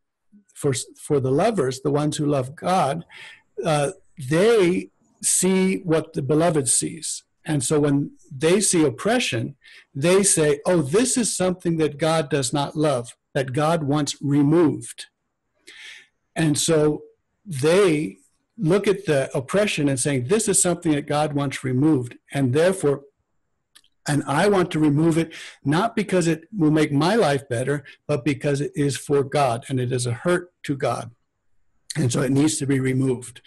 for for the lovers the ones who love god uh, they see what the beloved sees and so when they see oppression they say oh this is something that god does not love that god wants removed and so they look at the oppression and saying, this is something that God wants removed. And therefore, and I want to remove it not because it will make my life better, but because it is for God and it is a hurt to God. And so it needs to be removed.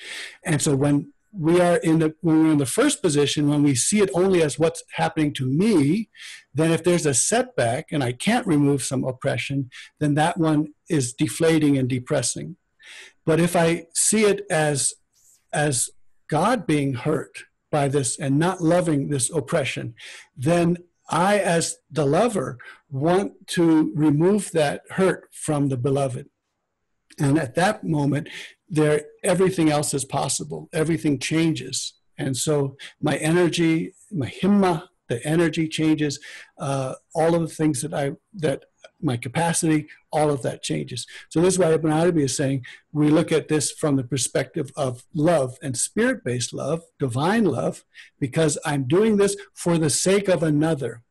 And so when we are in the when we're in the first position, when we see it only as what's happening to me, then if there's a setback and I can't remove some oppression, then that one is deflating and depressing. But if I see it as, as God being hurt by this and not loving this oppression, then I, as the lover, want to remove that hurt from the beloved. And at that moment, there everything else is possible. Everything changes. And so my energy, my himma, the energy changes. Uh, all of the things that I that my capacity, all of that changes. So this is why Ibn Arabi is saying we look at this from the perspective of love and spirit-based love, divine love, because I'm doing this for the sake of another.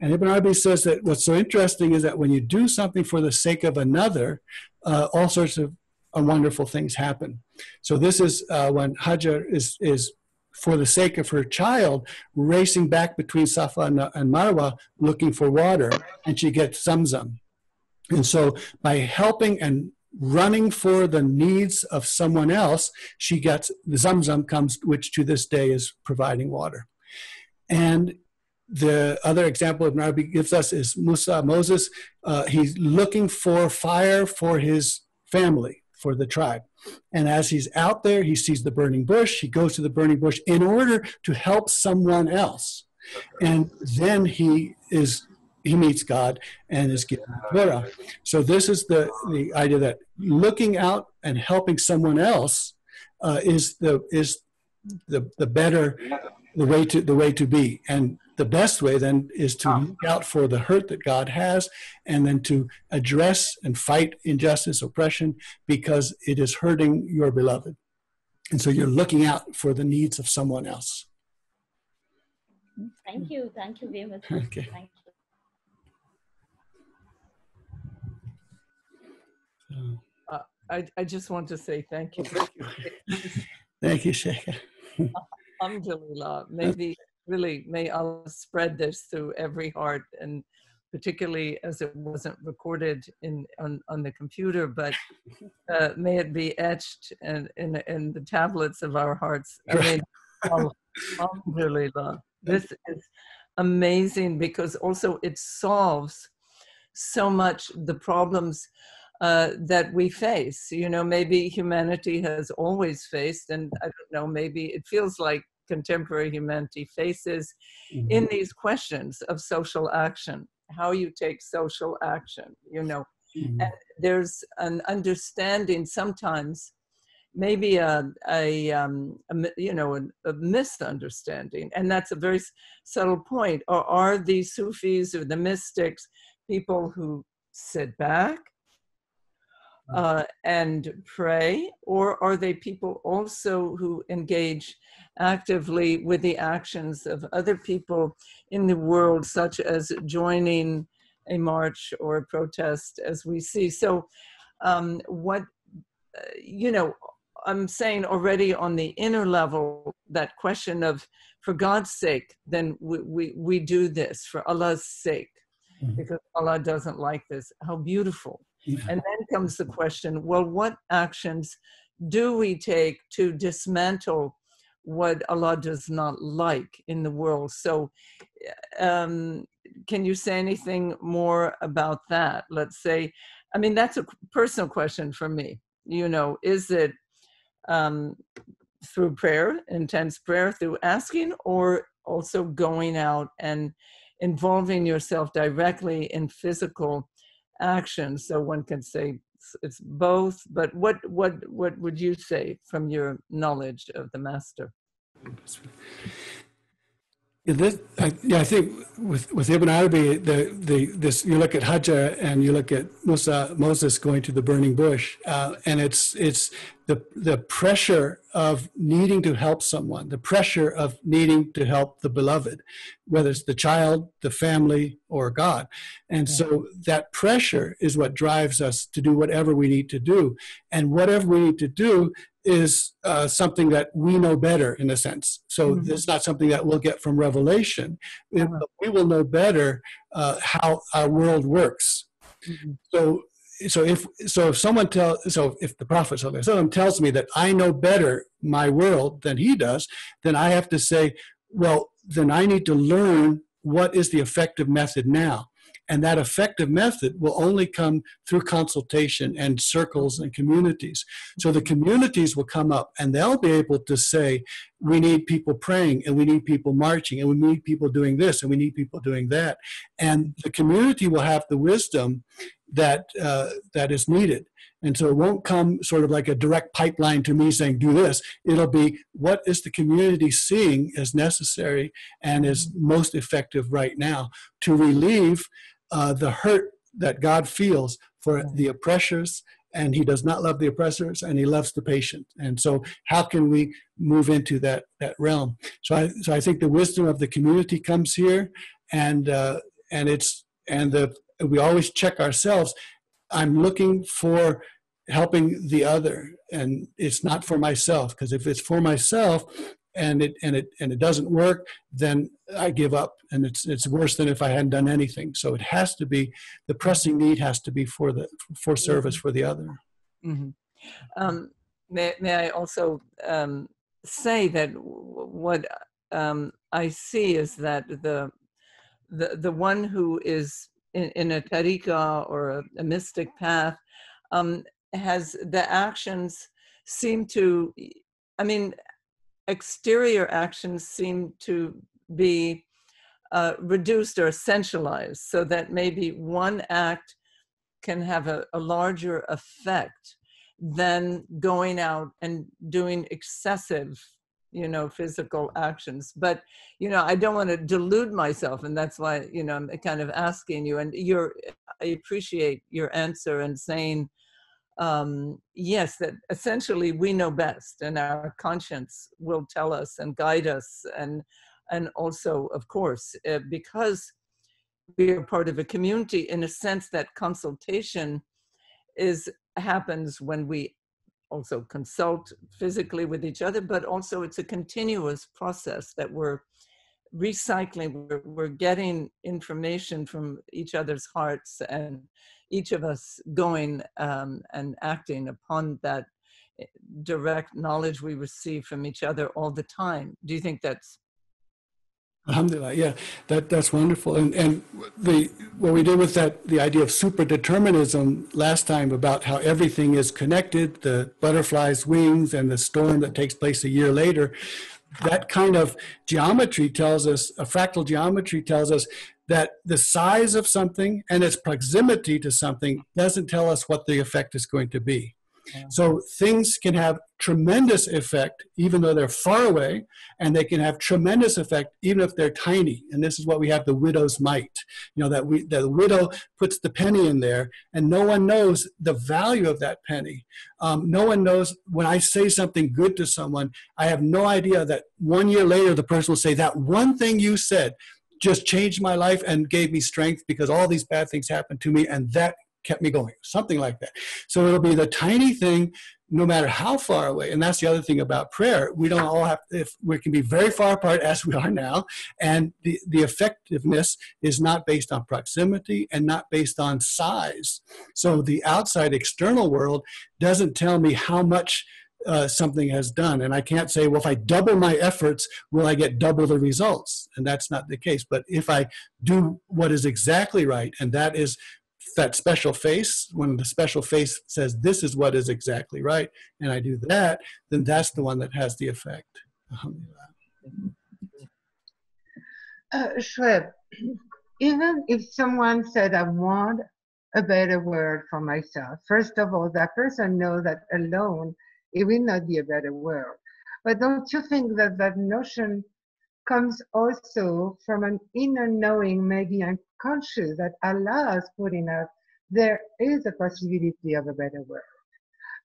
And Ibn Arabi says that what's so interesting is that when you do something for the sake of another, uh, all sorts of uh, wonderful things happen. So this is uh, when Hajar is is for the sake of her child, racing back between Safa and, Marwa looking for water, and she gets Zamzam. And so by helping and running for the needs of someone else, she gets the Zamzam comes, which to this day is providing water. And the other example of Arabi gives us is Musa, Moses. Uh, he's looking for fire for his family, for the tribe. And as he's out there, he sees the burning bush. He goes to the burning bush in order to help someone else. And then he is he meets God and is given Torah. So this is the, the idea that looking out and helping someone else uh, is the is the, the better the way to the way to be. And the best way then is to look out for the hurt that God has and then to address and fight injustice, oppression, because it is hurting your beloved. And so you're looking out for the needs of someone else. Thank you. Thank you very much. Okay. Thank you. Uh, I, I just want to say thank you. thank you, Sheikh. Alhamdulillah. Maybe really may Allah spread this through every heart and particularly as it wasn't recorded in on, on the computer, but uh, may it be etched in, in, in the tablets of our hearts. I mean, alhamdulillah. This is amazing because also it solves so much the problems uh, that we face. You know, maybe humanity has always faced, and I don't know, maybe it feels like contemporary humanity faces mm-hmm. in these questions of social action, how you take social action, you know. Mm-hmm. And there's an understanding sometimes maybe a, a, um, a you know a, a, misunderstanding and that's a very subtle point or are the sufis or the mystics people who sit back. Uh, and pray or are they people also who engage actively with the actions of other people in the world such as joining a march or a protest as we see so um, what uh, you know I'm saying already on the inner level, that question of, for God's sake, then we, we, we do this for Allah's sake, mm-hmm. because Allah doesn't like this. How beautiful. Yeah. And then comes the question well, what actions do we take to dismantle what Allah does not like in the world? So, um, can you say anything more about that? Let's say, I mean, that's a personal question for me. You know, is it um, through prayer, intense prayer, through asking, or also going out and involving yourself directly in physical action. So one can say it's both. But what what what would you say from your knowledge of the master? This, I, yeah, I think with, with Ibn Arabi, the, the, this, you look at Hajar and you look at Musa, Moses going to the burning bush, uh, and it's, it's the, the pressure of needing to help someone, the pressure of needing to help the beloved, whether it's the child, the family, or God. And so that pressure is what drives us to do whatever we need to do. And whatever we need to do is uh, something that we know better in a sense. So mm-hmm. it's not something that we'll get from revelation. Uh-huh. We will know better uh, how our world works. Mm-hmm. So so if so if someone tell so if the prophet someone tells me that I know better my world than he does, then I have to say, well, then I need to learn what is the effective method now. And that effective method will only come through consultation and circles and communities. So the communities will come up and they'll be able to say, we need people praying and we need people marching and we need people doing this and we need people doing that. And the community will have the wisdom that, uh, that is needed. And so it won't come sort of like a direct pipeline to me saying, do this. It'll be what is the community seeing as necessary and is most effective right now to relieve uh, the hurt that God feels for the oppressors, and He does not love the oppressors, and He loves the patient. And so, how can we move into that that realm? So, I so I think the wisdom of the community comes here, and uh, and it's and the we always check ourselves. I'm looking for helping the other, and it's not for myself because if it's for myself, and it and it and it doesn't work, then I give up, and it's it's worse than if I hadn't done anything. So it has to be the pressing need has to be for the for service for the other. Mm-hmm. Um, may may I also um, say that what um, I see is that the the the one who is in, in a tariqa or a, a mystic path um, has the actions seem to I mean, exterior actions seem to be uh, reduced or essentialized so that maybe one act can have a, a, larger effect than going out and doing excessive you know physical actions. But you know i don't want to delude myself and that's why you know i'm kind of asking you and you're i appreciate your answer and saying um, yes, that essentially we know best, and our conscience will tell us and guide us, and and also, of course, uh, because we are part of a community, in a sense, that consultation is happens when we also consult physically with each other, but also it's a continuous process that we're recycling. We're, we're getting information from each other's hearts and each of us going um, and acting upon that eh, direct knowledge we receive from each other all the time. Do you think that's Alhamdulillah, yeah, that that's wonderful. And and the what we did with that the idea of super determinism last time about how everything is connected, the butterfly's wings and the storm that takes place a year later, that kind of geometry tells us, a fractal geometry tells us that the size of something and its proximity to something doesn't tell us what the effect is going to be. So things can have tremendous effect even though they're far away, and they can have tremendous effect even if they're tiny. And this is what we have the widow's mite. You know that we the widow puts the penny in there, and no one knows the value of that penny. Um, no one knows when I say something good to someone, I have no idea that one year later the person will say that one thing you said just changed my life and gave me strength because all these bad things happened to me, and that kept me going, something like that. So it'll be the tiny thing, no matter how far away. And that's the other thing about prayer. We don't all have, if we can be very far apart as we are now, and the, the effectiveness is not based on proximity and not based on size. So the outside external world doesn't tell me how much uh, something has done. And I can't say, well, if I double my efforts, will I get double the results? And that's not the case. But if I do what is exactly right, and that is that special face, when the special face says, this is what is exactly right, and I do that, then that's the one that has the effect. Uh, even if someone said, I want a better word for myself, first of all, that person knows that alone it will not be a better world. But don't you think that that notion comes also from an inner knowing, maybe unconscious, that Allah has put in us, there is a possibility of a better world.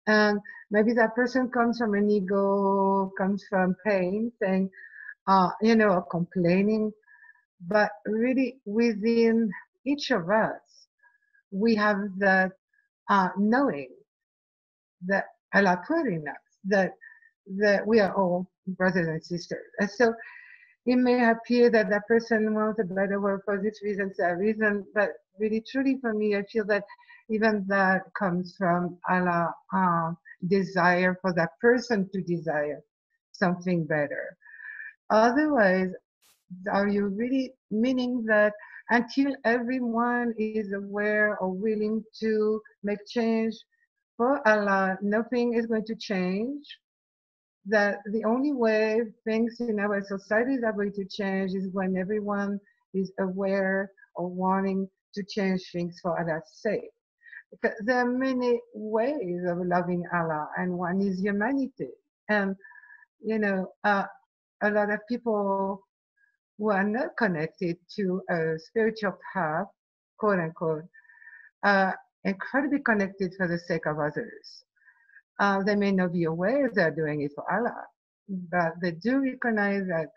And maybe that person comes from an ego, comes from pain, saying, uh, you know, complaining. But really, within each of us, we have that uh, knowing that Allah put in us, that that we are all brothers and sisters. And so it may appear that that person wants a better world for this reason, that reason, but really truly for me, I feel that even that comes from Allah um, desire for that person to desire something better. Otherwise, are you really meaning that until everyone is aware or willing to make change for Allah, nothing is going to change? that the only way things in our societies are going to change is when everyone is aware or wanting to change things for Allah's sake. Because there are many ways of loving Allah, and one is humanity. And, you know, uh, a lot of people who are not connected to a spiritual path, quote unquote, are incredibly connected for the sake of others. Uh, they may not be aware they're doing it for Allah, but they do recognize that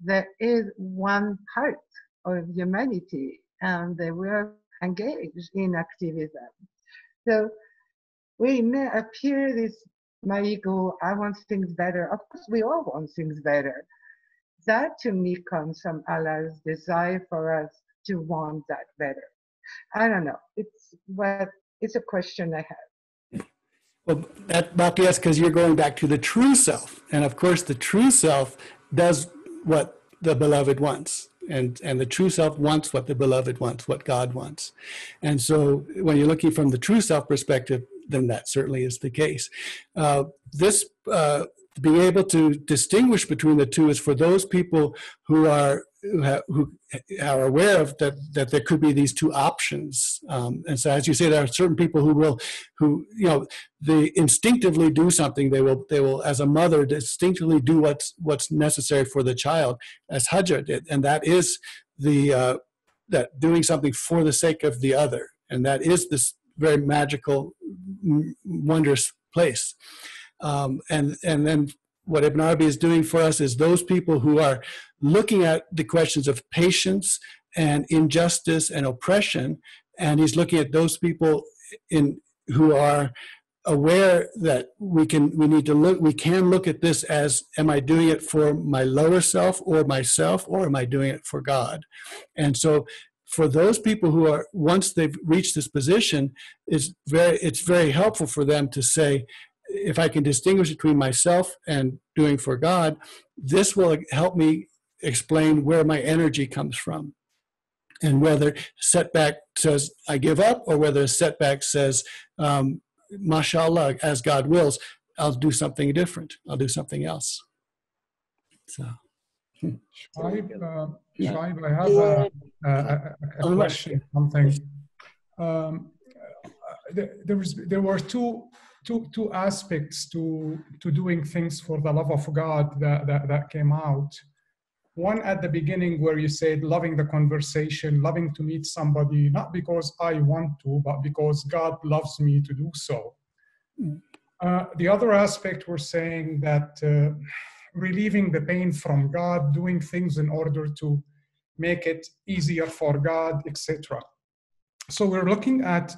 there is one part of humanity and they will engage in activism. So we may appear this my ego, I want things better. Of course, we all want things better. That to me comes from Allah's desire for us to want that better. I don't know. It's what it's a question I have. Well, that, yes, because you're going back to the true self. And of course, the true self does what the beloved wants. And, and the true self wants what the beloved wants, what God wants. And so when you're looking from the true self perspective, then that certainly is the case. Uh, this uh, being able to distinguish between the two is for those people who are who, have, who are aware of that that there could be these two options. Um, and so as you say there are certain people who will who you know they instinctively do something. They will they will as a mother distinctively do what's what's necessary for the child as Hajar did. And that is the uh, that doing something for the sake of the other. And that is this very magical wondrous place. Um, and and then what Ibn Arabi is doing for us is those people who are looking at the questions of patience and injustice and oppression, and he's looking at those people in who are aware that we can we need to look we can look at this as am i doing it for my lower self or myself or am i doing it for god? And so for those people who are once they've reached this position is very it's very helpful for them to say if I can distinguish between myself and doing for God, this will help me explain where my energy comes from. And whether setback says I give up or whether setback says, um, mashallah, as God wills, I'll do something different. I'll do something else. So. Shaib, uh, Shaib, I have a, a, a question, something. Um, there, there, was, there were two two two aspects to to doing things for the love of God that that, that came out. One at the beginning where you said loving the conversation, loving to meet somebody, not because I want to, but because God loves me to do so. Uh, the other aspect we're saying that uh, relieving the pain from God, doing things in order to make it easier for God, etc. So we're looking at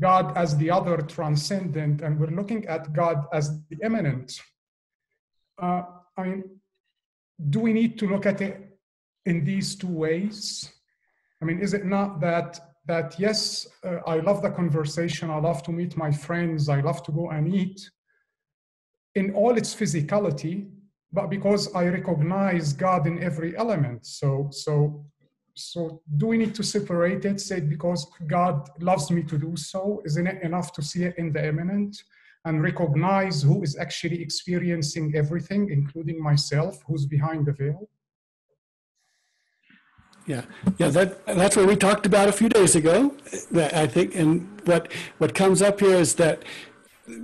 God as the other transcendent, and we're looking at God as the immanent. Uh, I mean, do we need to look at it in these two ways? I mean, is it not that that yes, uh, I love the conversation, I love to meet my friends, I love to go and eat in all its physicality, but because I recognize God in every element. So, so, so do we need to separate it? Say because God loves me to do so, isn't it enough to see it in the immanent and recognize who is actually experiencing everything, including myself, who's behind the veil? Yeah, yeah, that that's what we talked about a few days ago. That I think, and what what comes up here is that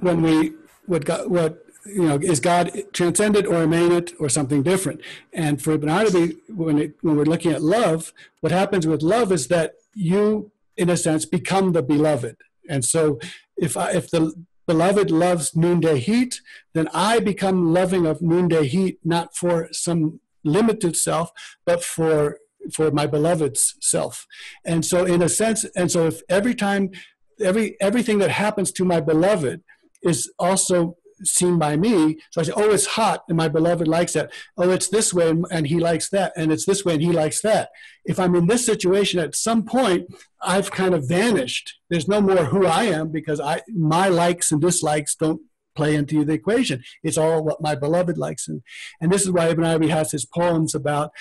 when we what got what you know is God transcendent or immanent or something different. And for Ibn Arabi, when it, when we're looking at love, what happens with love is that you, in a sense, become the beloved. And so, if I, if the beloved loves noonday heat, then I become loving of noonday heat, not for some limited self, but for for my beloved's self. And so in a sense, and so if every time, every everything that happens to my beloved is also seen by me. So I say, oh, it's hot, and my beloved likes that. Oh, it's this way, and he likes that, and it's this way, and he likes that. If I'm in this situation, at some point, I've kind of vanished. There's no more who I am because I my likes and dislikes don't play into the equation. It's all what my beloved likes, and and this is why Ibn Arabi has his poems about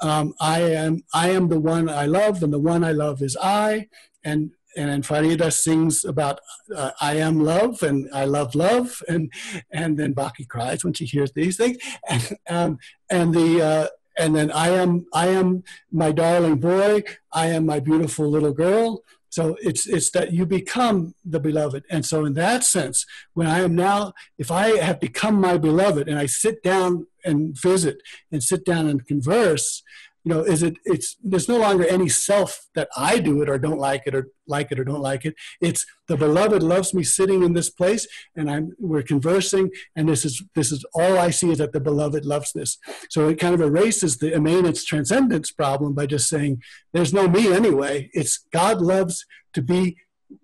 um, I am I am the one I love, and the one I love is I. And and Farida sings about uh, I am love and I love love, and and then Baki cries when she hears these things, and um, and the. Uh, and then I am I am my darling boy. I am my beautiful little girl. So it's it's that you become the beloved. And so in that sense, when I am now, if I have become my beloved and I sit down and visit and sit down and converse, you know, is it it's there's no longer any self that I do it or don't like it or like it or don't like it. It's the beloved loves me sitting in this place and I'm we're conversing and this is this is all I see is that the beloved loves this. So it kind of erases the immanence transcendence problem by just saying there's no me anyway. It's God loves to be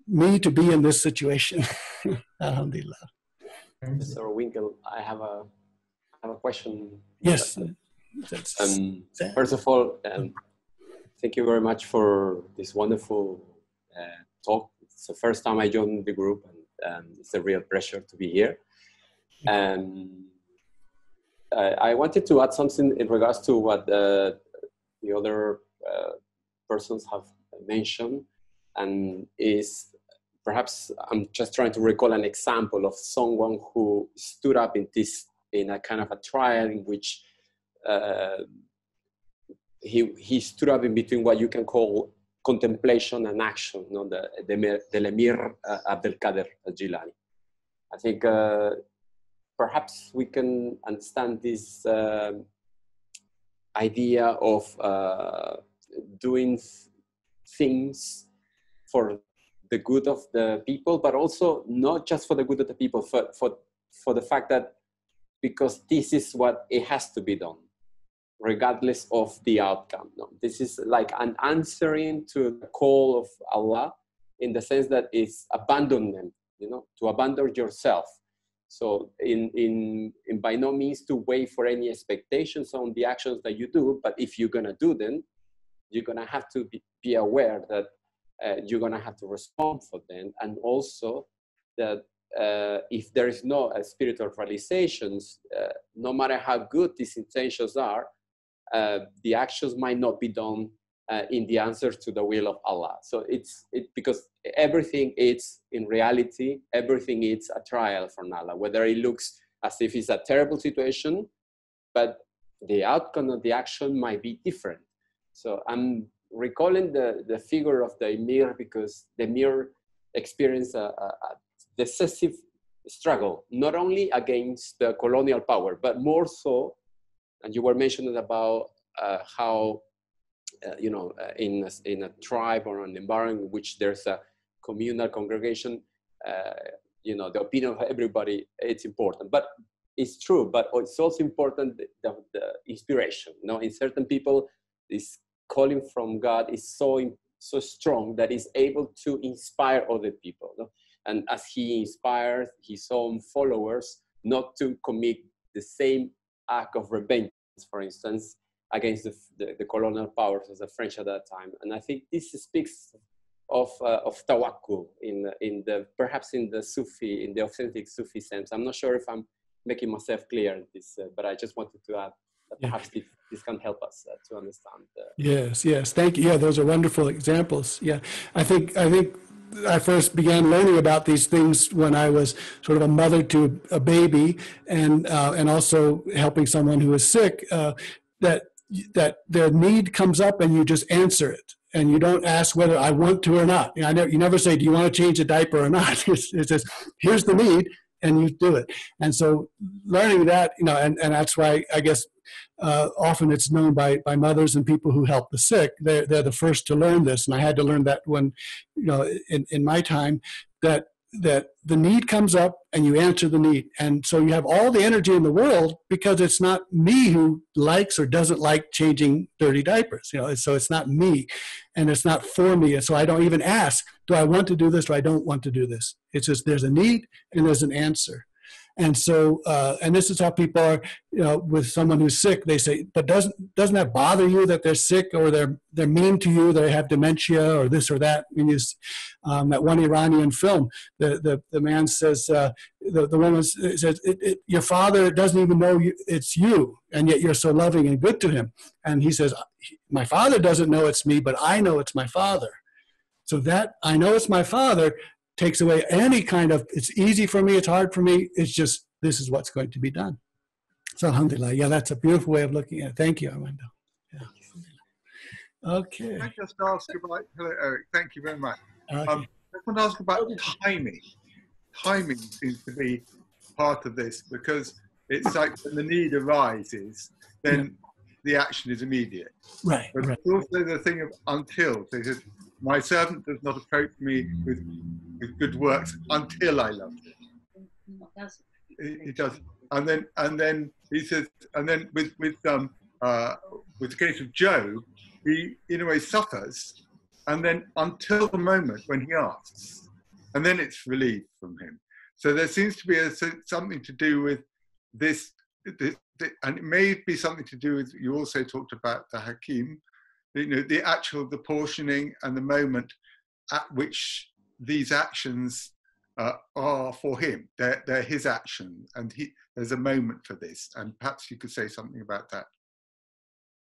me to be in this situation. Alhamdulillah. Mr. Winkel, I have a I have a question. Yes. Um, first of all, um, thank you very much for this wonderful uh, talk. It's the first time I joined the group, and um, it's a real pleasure to be here. And uh, I wanted to add something in regards to what uh, the other uh, persons have mentioned, and is perhaps I'm just trying to recall an example of someone who stood up in this in a kind of a trial in which uh, he, he stood up in between what you can call contemplation and action, you know, the, the, Emir uh, Abdel Kader Jilani. I think uh, perhaps we can understand this uh, idea of uh, doing things for the good of the people, but also not just for the good of the people, for, for, for the fact that because this is what it has to be done regardless of the outcome. No, this is like an answering to the call of Allah in the sense that it's abandonment, you know, to abandon yourself. So in, in, in by no means to wait for any expectations on the actions that you do, but if you're gonna do them, you're gonna have to be, be aware that uh, you're gonna have to respond for them, and also that uh, if there is no uh, spiritual realizations, uh, no matter how good these intentions are, the actions might not be done uh, in the answer to the will of Allah. So it's it, because everything is in reality, everything is a trial for Allah, whether it looks as if it's a terrible situation, but the outcome of the action might be different. So I'm recalling the, the figure of the emir because the emir experienced a, a, a decisive struggle, not only against the colonial power, but more so, and you were mentioning about uh, how, uh, you know, uh, in, a, in a tribe or an environment in which there's a communal congregation, uh, you know, the opinion of everybody, it's important. But it's true, but it's also important the, the, inspiration. You know, in certain people, this calling from God is so so strong that is able to inspire other people. No? And as he inspires his own followers not to commit the same act of revenge, for instance, against the, the, the colonial powers of the French at that time. And I think this speaks of, uh, of tawakkul in, in the, perhaps in the Sufi, in the authentic Sufi sense. I'm not sure if I'm making myself clear in this, uh, but I just wanted to add that perhaps yeah. this, this, can help us uh, to understand. yes, yes, thank you. Yeah, those are wonderful examples. Yeah, I think I think I first began learning about these things when I was sort of a mother to a baby, and uh, and also helping someone who is sick. Uh, that that their need comes up and you just answer it, and you don't ask whether I want to or not. You, know, never, you never say, "Do you want to change a diaper or not?" It's, it's just here's the need, and you do it. And so learning that, you know, and, and that's why I guess uh, often it's known by, by mothers and people who help the sick. They're, they're the first to learn this. And I had to learn that when, you know, in, in my time, that that the need comes up and you answer the need. And so you have all the energy in the world because it's not me who likes or doesn't like changing dirty diapers. You know, so it's not me and it's not for me. And so I don't even ask, do I want to do this or I don't want to do this? It's just there's a need and there's an answer. And so, uh, and this is how people are, you know, with someone who's sick, they say, but doesn't, doesn't that bother you that they're sick or they're, they're mean to you, they have dementia or this or that? I mean, you, um, that one Iranian film, the, the, the man says, uh, the, the woman says, it, it, your father doesn't even know you, it's you, and yet you're so loving and good to him. And he says, my father doesn't know it's me, but I know it's my father. So that I know it's my father takes away any kind of, it's easy for me, it's hard for me, it's just, this is what's going to be done. So alhamdulillah, yeah, that's a beautiful way of looking at it. Thank you, Armando. Yeah. Okay. Can I just ask about, hello Eric, thank you very much. Okay. Um, I want to ask about timing. Timing seems to be part of this because it's like when the need arises, then yeah. the action is immediate. Right. But right. also the thing of until. So my servant does not approach me with, with good works until I love him. He, he does, and then and then he says, and then with with um uh, with the case of Job, he in a way suffers, and then until the moment when he asks, and then it's relieved from him. So there seems to be a, something to do with this, this, and it may be something to do with. You also talked about the Hakim, you know, the actual, the portioning and the moment at which these actions uh, are for him. They're, they're his action, and he, there's a moment for this. And perhaps you could say something about that.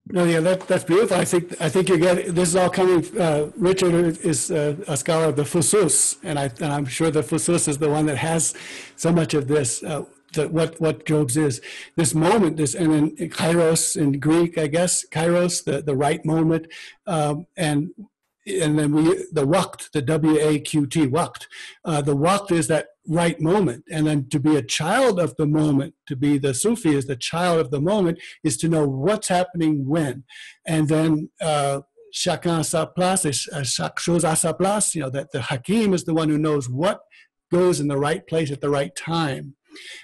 No, yeah, that, that's beautiful. I think I think you're getting this is all coming. Uh, Richard is uh, a scholar of the Fusus, and I and I'm sure the Fusus is the one that has so much of this. Uh, the, what what Job's is. This moment, this and then kairos in Greek, I guess kairos, the the right moment, um, and and then we the waqt, the W A Q T waqt. Uh, the waqt is that right moment, and then to be a child of the moment, to be the Sufi is the child of the moment, is to know what's happening when, and then. Uh, chacun sa place, chaque chose à sa place, you know, that the Hakim is the one who knows what goes in the right place at the right time.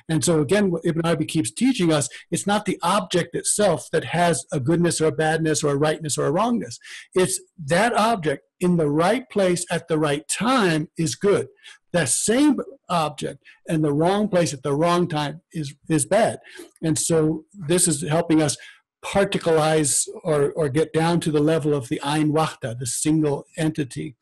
And so again, what Ibn Arabi keeps teaching us, it's not the object itself that has a goodness or a badness or a rightness or a wrongness. It's that object in the right place at the right time is good. That same object in the wrong place at the wrong time is, is bad. And so this is helping us particleize or, or get down to the level of the Ein Wahda, the single entity.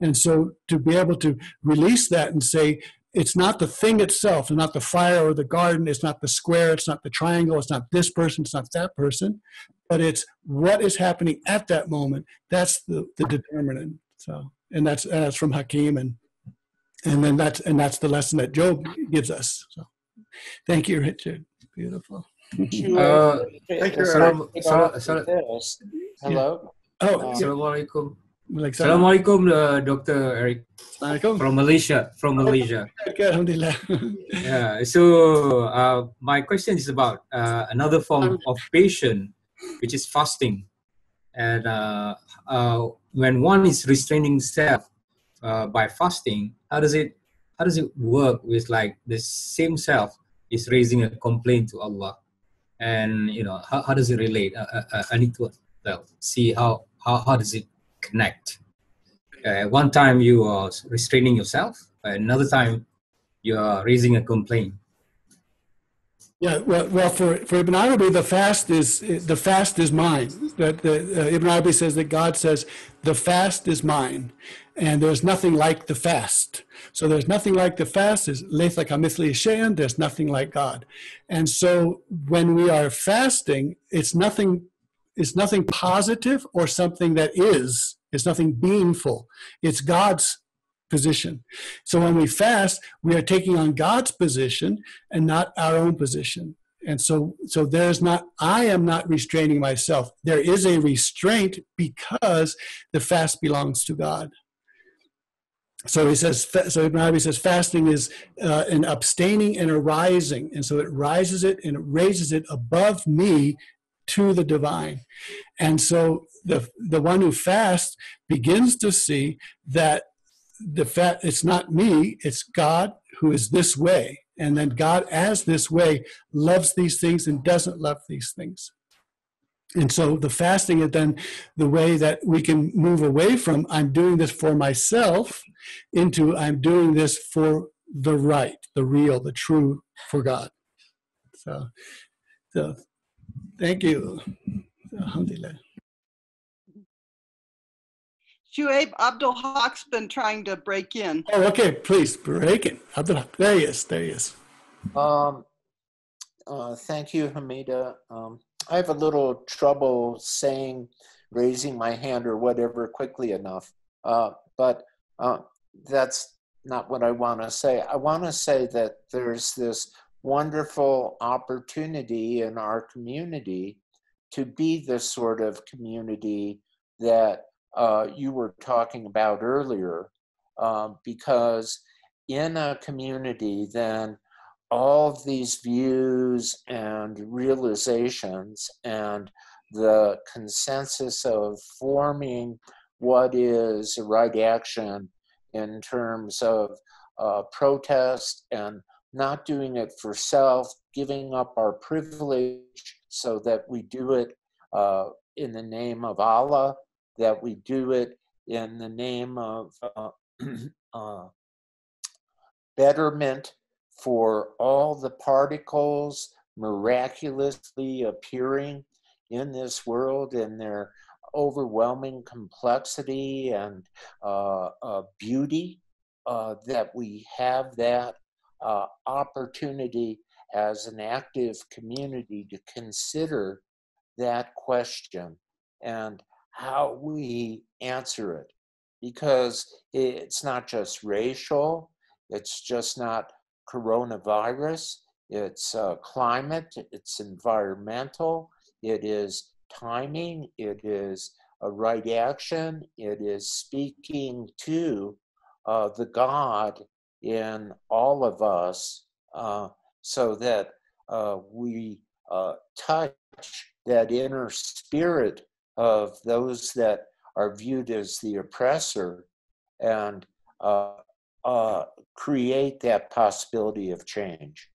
And so to be able to release that and say, it's not the thing itself, it's not the fire or the garden, it's not the square, it's not the triangle, it's not this person, it's not that person, but it's what is happening at that moment. That's the, the determinant. So, and that's and that's from Hakim, and and then that's and that's the lesson that Job gives us. So, thank you, Richard. Beautiful. Uh, thank you. Salam, salam, salam. Hello. Oh, Uh, Dr. Eric. From Malaysia. From Malaysia. Alhamdulillah. yeah. So uh, my question is about uh, another form of patient which is fasting. And uh, uh, when one is restraining self uh, by fasting, how does it how does it work with like the same self is raising a complaint to Allah? And you know how, how does it relate? I need to see how, how how does it connect. Uh, one time you are restraining yourself, another time you are raising a complaint. Yeah, well, well, for, for Ibn Arabi, the fast is the fast is mine. That the, uh, Ibn Arabi says that God says the fast is mine, and there's nothing like the fast. So there's nothing like the fast. Is leitha kamithli shayan. There's nothing like God, and so when we are fasting, it's nothing it's nothing positive or something that is. It's nothing beingful. It's God's position. So when we fast, we are taking on God's position and not our own position. And so, so there's not, I am not restraining myself. There is a restraint because the fast belongs to God. So he says, so Ibn Arabi says fasting is uh, an abstaining and a rising. And so it rises it and it raises it above me to the divine. And so the, the one who fasts begins to see that the fat it's not me, it's God who is this way. And then God, as this way, loves these things and doesn't love these things. And so the fasting is then the way that we can move away from I'm doing this for myself into I'm doing this for the right, the real, the true for God. So, so Thank you. Alhamdulillah. Shuaib Abdul Haq's been trying to break in. Oh, okay. Please break in. Abdul There he is. There he is. Um, uh, thank you, Hamida. Um, I have a little trouble saying, raising my hand or whatever quickly enough. Uh, but uh, that's not what I want to say. I want to say that there's this wonderful opportunity in our community to be the sort of community that uh, you were talking about earlier, um, because in a community, then all of these views and realizations and the consensus of forming what is the right action in terms of uh, protest and not doing it for self, giving up our privilege so that we do it uh, in the name of Allah, that we do it in the name of uh, uh, betterment for all the particles miraculously appearing in this world in their overwhelming complexity and uh, uh, beauty, uh, that we have that uh, opportunity as an active community to consider that question and how we answer it. Because it's not just racial, it's just not coronavirus, it's uh, climate, it's environmental, it is timing, it is a right action, it is speaking to uh, the God in all of us uh, so that uh, we uh, touch that inner spirit of those that are viewed as the oppressor and uh, uh, create that possibility of change.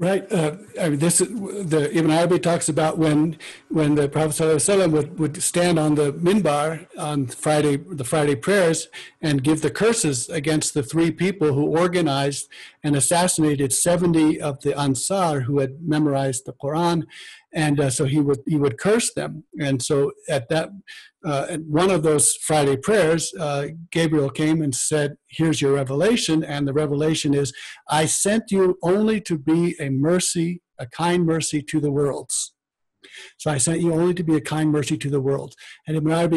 Right. Uh, I mean, this the Ibn Arabi talks about when when the Prophet ﷺ would, would stand on the minbar on Friday the Friday prayers and give the curses against the three people who organized and assassinated 70 of the Ansar who had memorized the Quran and uh, so he would he would curse them and so at that uh, at one of those friday prayers uh, gabriel came and said here's your revelation and the revelation is i sent you only to be a mercy a kind mercy to the worlds so I sent you only to be a kind mercy to the world. And Ibn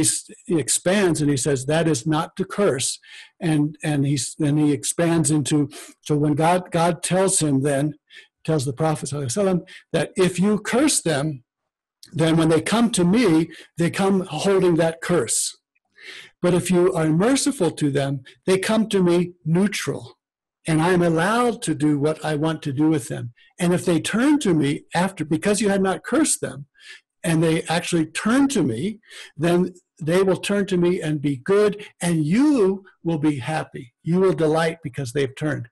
expands and he says that is not to curse. And and he's then he expands into so when God God tells him then tells the Prophet that if you curse them, then when they come to me, they come holding that curse. But if you are merciful to them, they come to me neutral. And I'm allowed to do what I want to do with them. And if they turn to me after, because you had not cursed them, and they actually turn to me, then they will turn to me and be good, and you will be happy. You will delight because they've turned.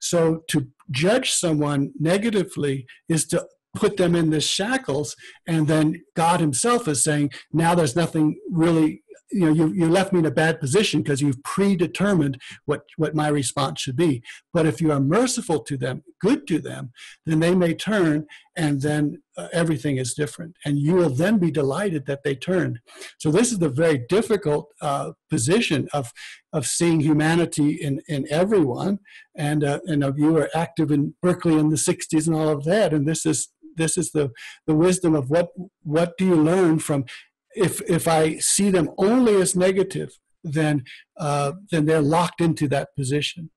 So to judge someone negatively is to put them in the shackles, and then God Himself is saying, now there's nothing really you know you, you left me in a bad position because you've predetermined what what my response should be. But if you are merciful to them good to them then they may turn and then uh, everything is different. And you will then be delighted that they turned. So this is the very difficult uh, position of of seeing humanity in in everyone. And uh, and you were active in berkeley in the 60s and all of that. And this is this is the the wisdom of what what do you learn from if if I see them only as negative, then uh, then they're locked into that position.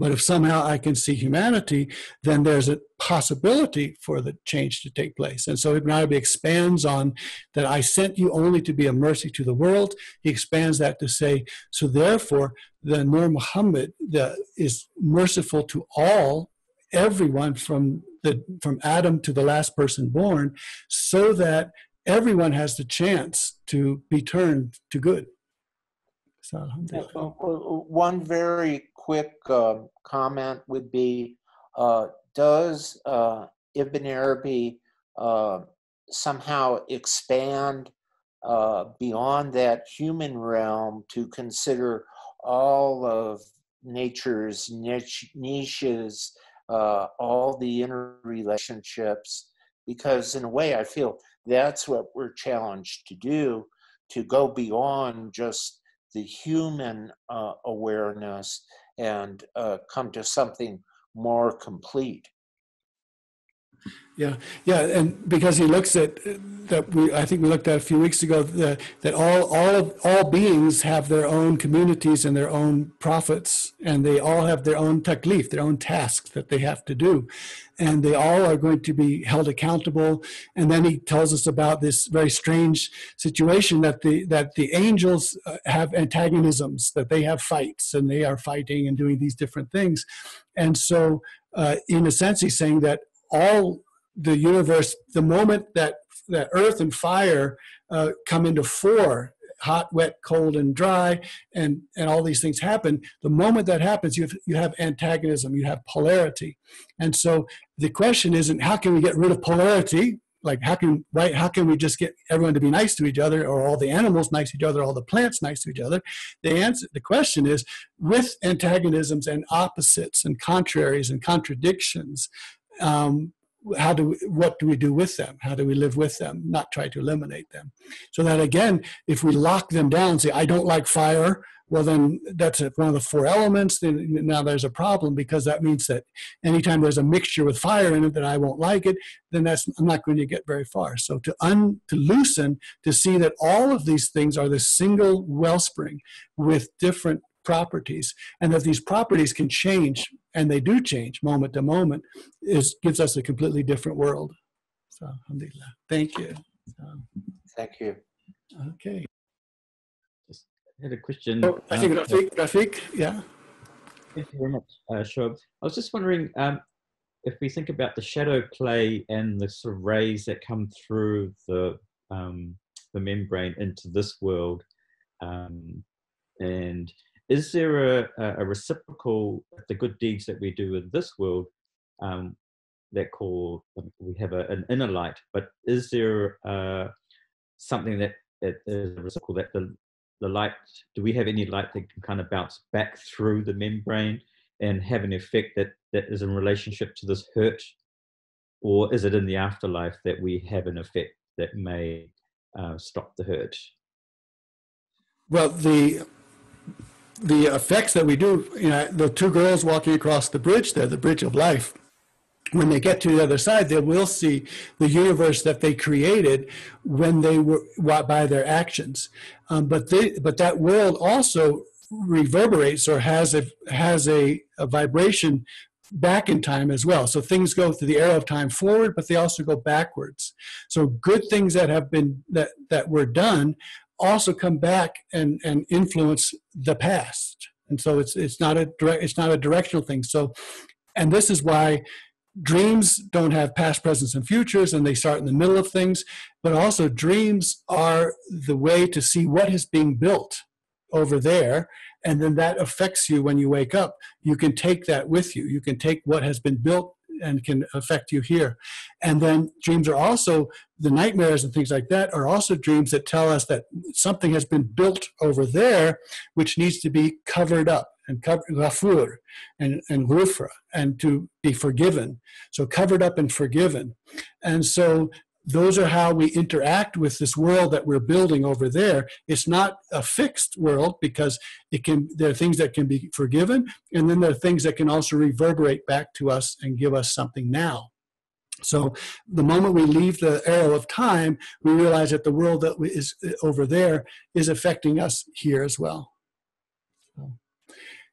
But if somehow I can see humanity, then there's a possibility for the change to take place. And so Ibn Arabi expands on that I sent you only to be a mercy to the world. He expands that to say, so therefore, the Nur Muhammad the, is merciful to all, everyone from the from Adam to the last person born, so that everyone has the chance to be turned to good. So, One very quick uh, comment would be uh, Does uh, Ibn Arabi uh, somehow expand uh, beyond that human realm to consider all of nature's niche, niches, uh, all the interrelationships? Because, in a way, I feel that's what we're challenged to do to go beyond just the human uh, awareness and uh, come to something more complete. Yeah, yeah, and because he looks at that, we I think we looked at a few weeks ago that, that all all of, all beings have their own communities and their own prophets, and they all have their own taklif, their own tasks that they have to do, and they all are going to be held accountable. And then he tells us about this very strange situation that the that the angels uh, have antagonisms, that they have fights, and they are fighting and doing these different things, and so. Uh, in a sense, he's saying that all the universe, the moment that that earth and fire uh, come into four, hot, wet, cold, and dry, and and all these things happen. The moment that happens, you have, you have antagonism, you have polarity, and so the question isn't how can we get rid of polarity. Like how can right? How can we just get everyone to be nice to each other, or all the animals nice to each other, all the plants nice to each other? The answer, the question is, with antagonisms and opposites and contraries and contradictions, um, how do we, what do we do with them? How do we live with them? Not try to eliminate them. So that again if we lock them down say i don't like fire well then that's one of the four elements then now there's a problem because that means that anytime there's a mixture with fire in it that i won't like it then that's i'm not going to get very far. So to un to loosen to see that all of these things are the single wellspring with different properties and that these properties can change and they do change moment to moment is gives us a completely different world. So alhamdulillah. Thank you. So, thank you. okay. Just had a question oh, i think um, Rafiq, Rafiq, yeah. Thank you very much uh, Shob. i was just wondering um, if we think about the shadow play and the sort of rays that come through the um, the membrane into this world um, and is there a, a reciprocal the good deeds that we do in this world um, that call um, we have a, an inner light but is there uh, something that, is reciprocal that the, the light do we have any light that can kind of bounce back through the membrane and have an effect that that is in relationship to this hurt? Or is it in the afterlife that we have an effect that may uh, stop the hurt? Well the the effects that we do, you know, the two girls walking across the bridge there, the bridge of life, when they get to the other side, they will see the universe that they created when they were by their actions. Um, but they, but that world also reverberates or has a has a, a vibration back in time as well. So things go through the arrow of time forward, but they also go backwards. So good things that have been that that were done also come back and and influence the past. And so it's it's not a direct it's not a directional thing. So and this is why dreams don't have past, presents, and futures, and they start in the middle of things. But also, dreams are the way to see what is being built over there and then that affects you when you wake up you can take that with you you can take what has been built and can affect you here. And then dreams are also the nightmares and things like that are also dreams that tell us that something has been built over there which needs to be covered up and cover ghafur and and rufra and to be forgiven. So covered up and forgiven. And so those are how we interact with this world that we're building over there. It's not a fixed world because it can there are things that can be forgiven, and then there are things that can also reverberate back to us and give us something now. So the moment we leave the arrow of time, we realize that the world that is over there is affecting us here as well.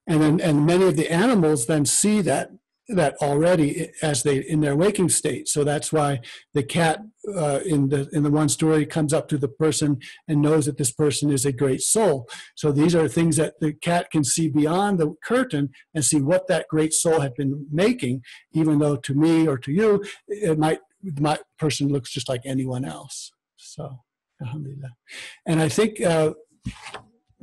And then, and many of the animals then see that that already as they in their waking state. So that's why the cat uh, in the in the one story comes up to the person and knows that this person is a great soul. So these are things that the cat can see beyond the curtain and see what that great soul had been making, even though to me or to you it might my person looks just like anyone else. So, alhamdulillah. And I think. Uh,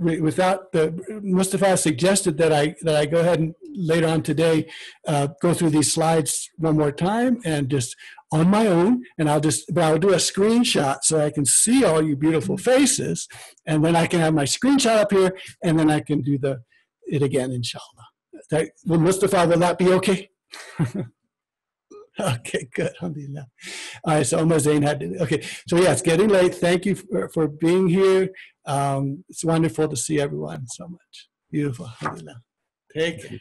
without the Mustafa suggested that I that I go ahead and later on today uh, go through these slides one more time and just on my own and I'll just but I'll do a screenshot so I can see all you beautiful faces and then I can have my screenshot up here and then I can do the it again inshallah. That, will Mustafa will that be okay? Okay, good. Alhamdulillah. All right, so Omar Zain had to, okay. So yeah, it's getting late. Thank you for, for being here. Um, it's wonderful to see everyone so much. Beautiful. Take care.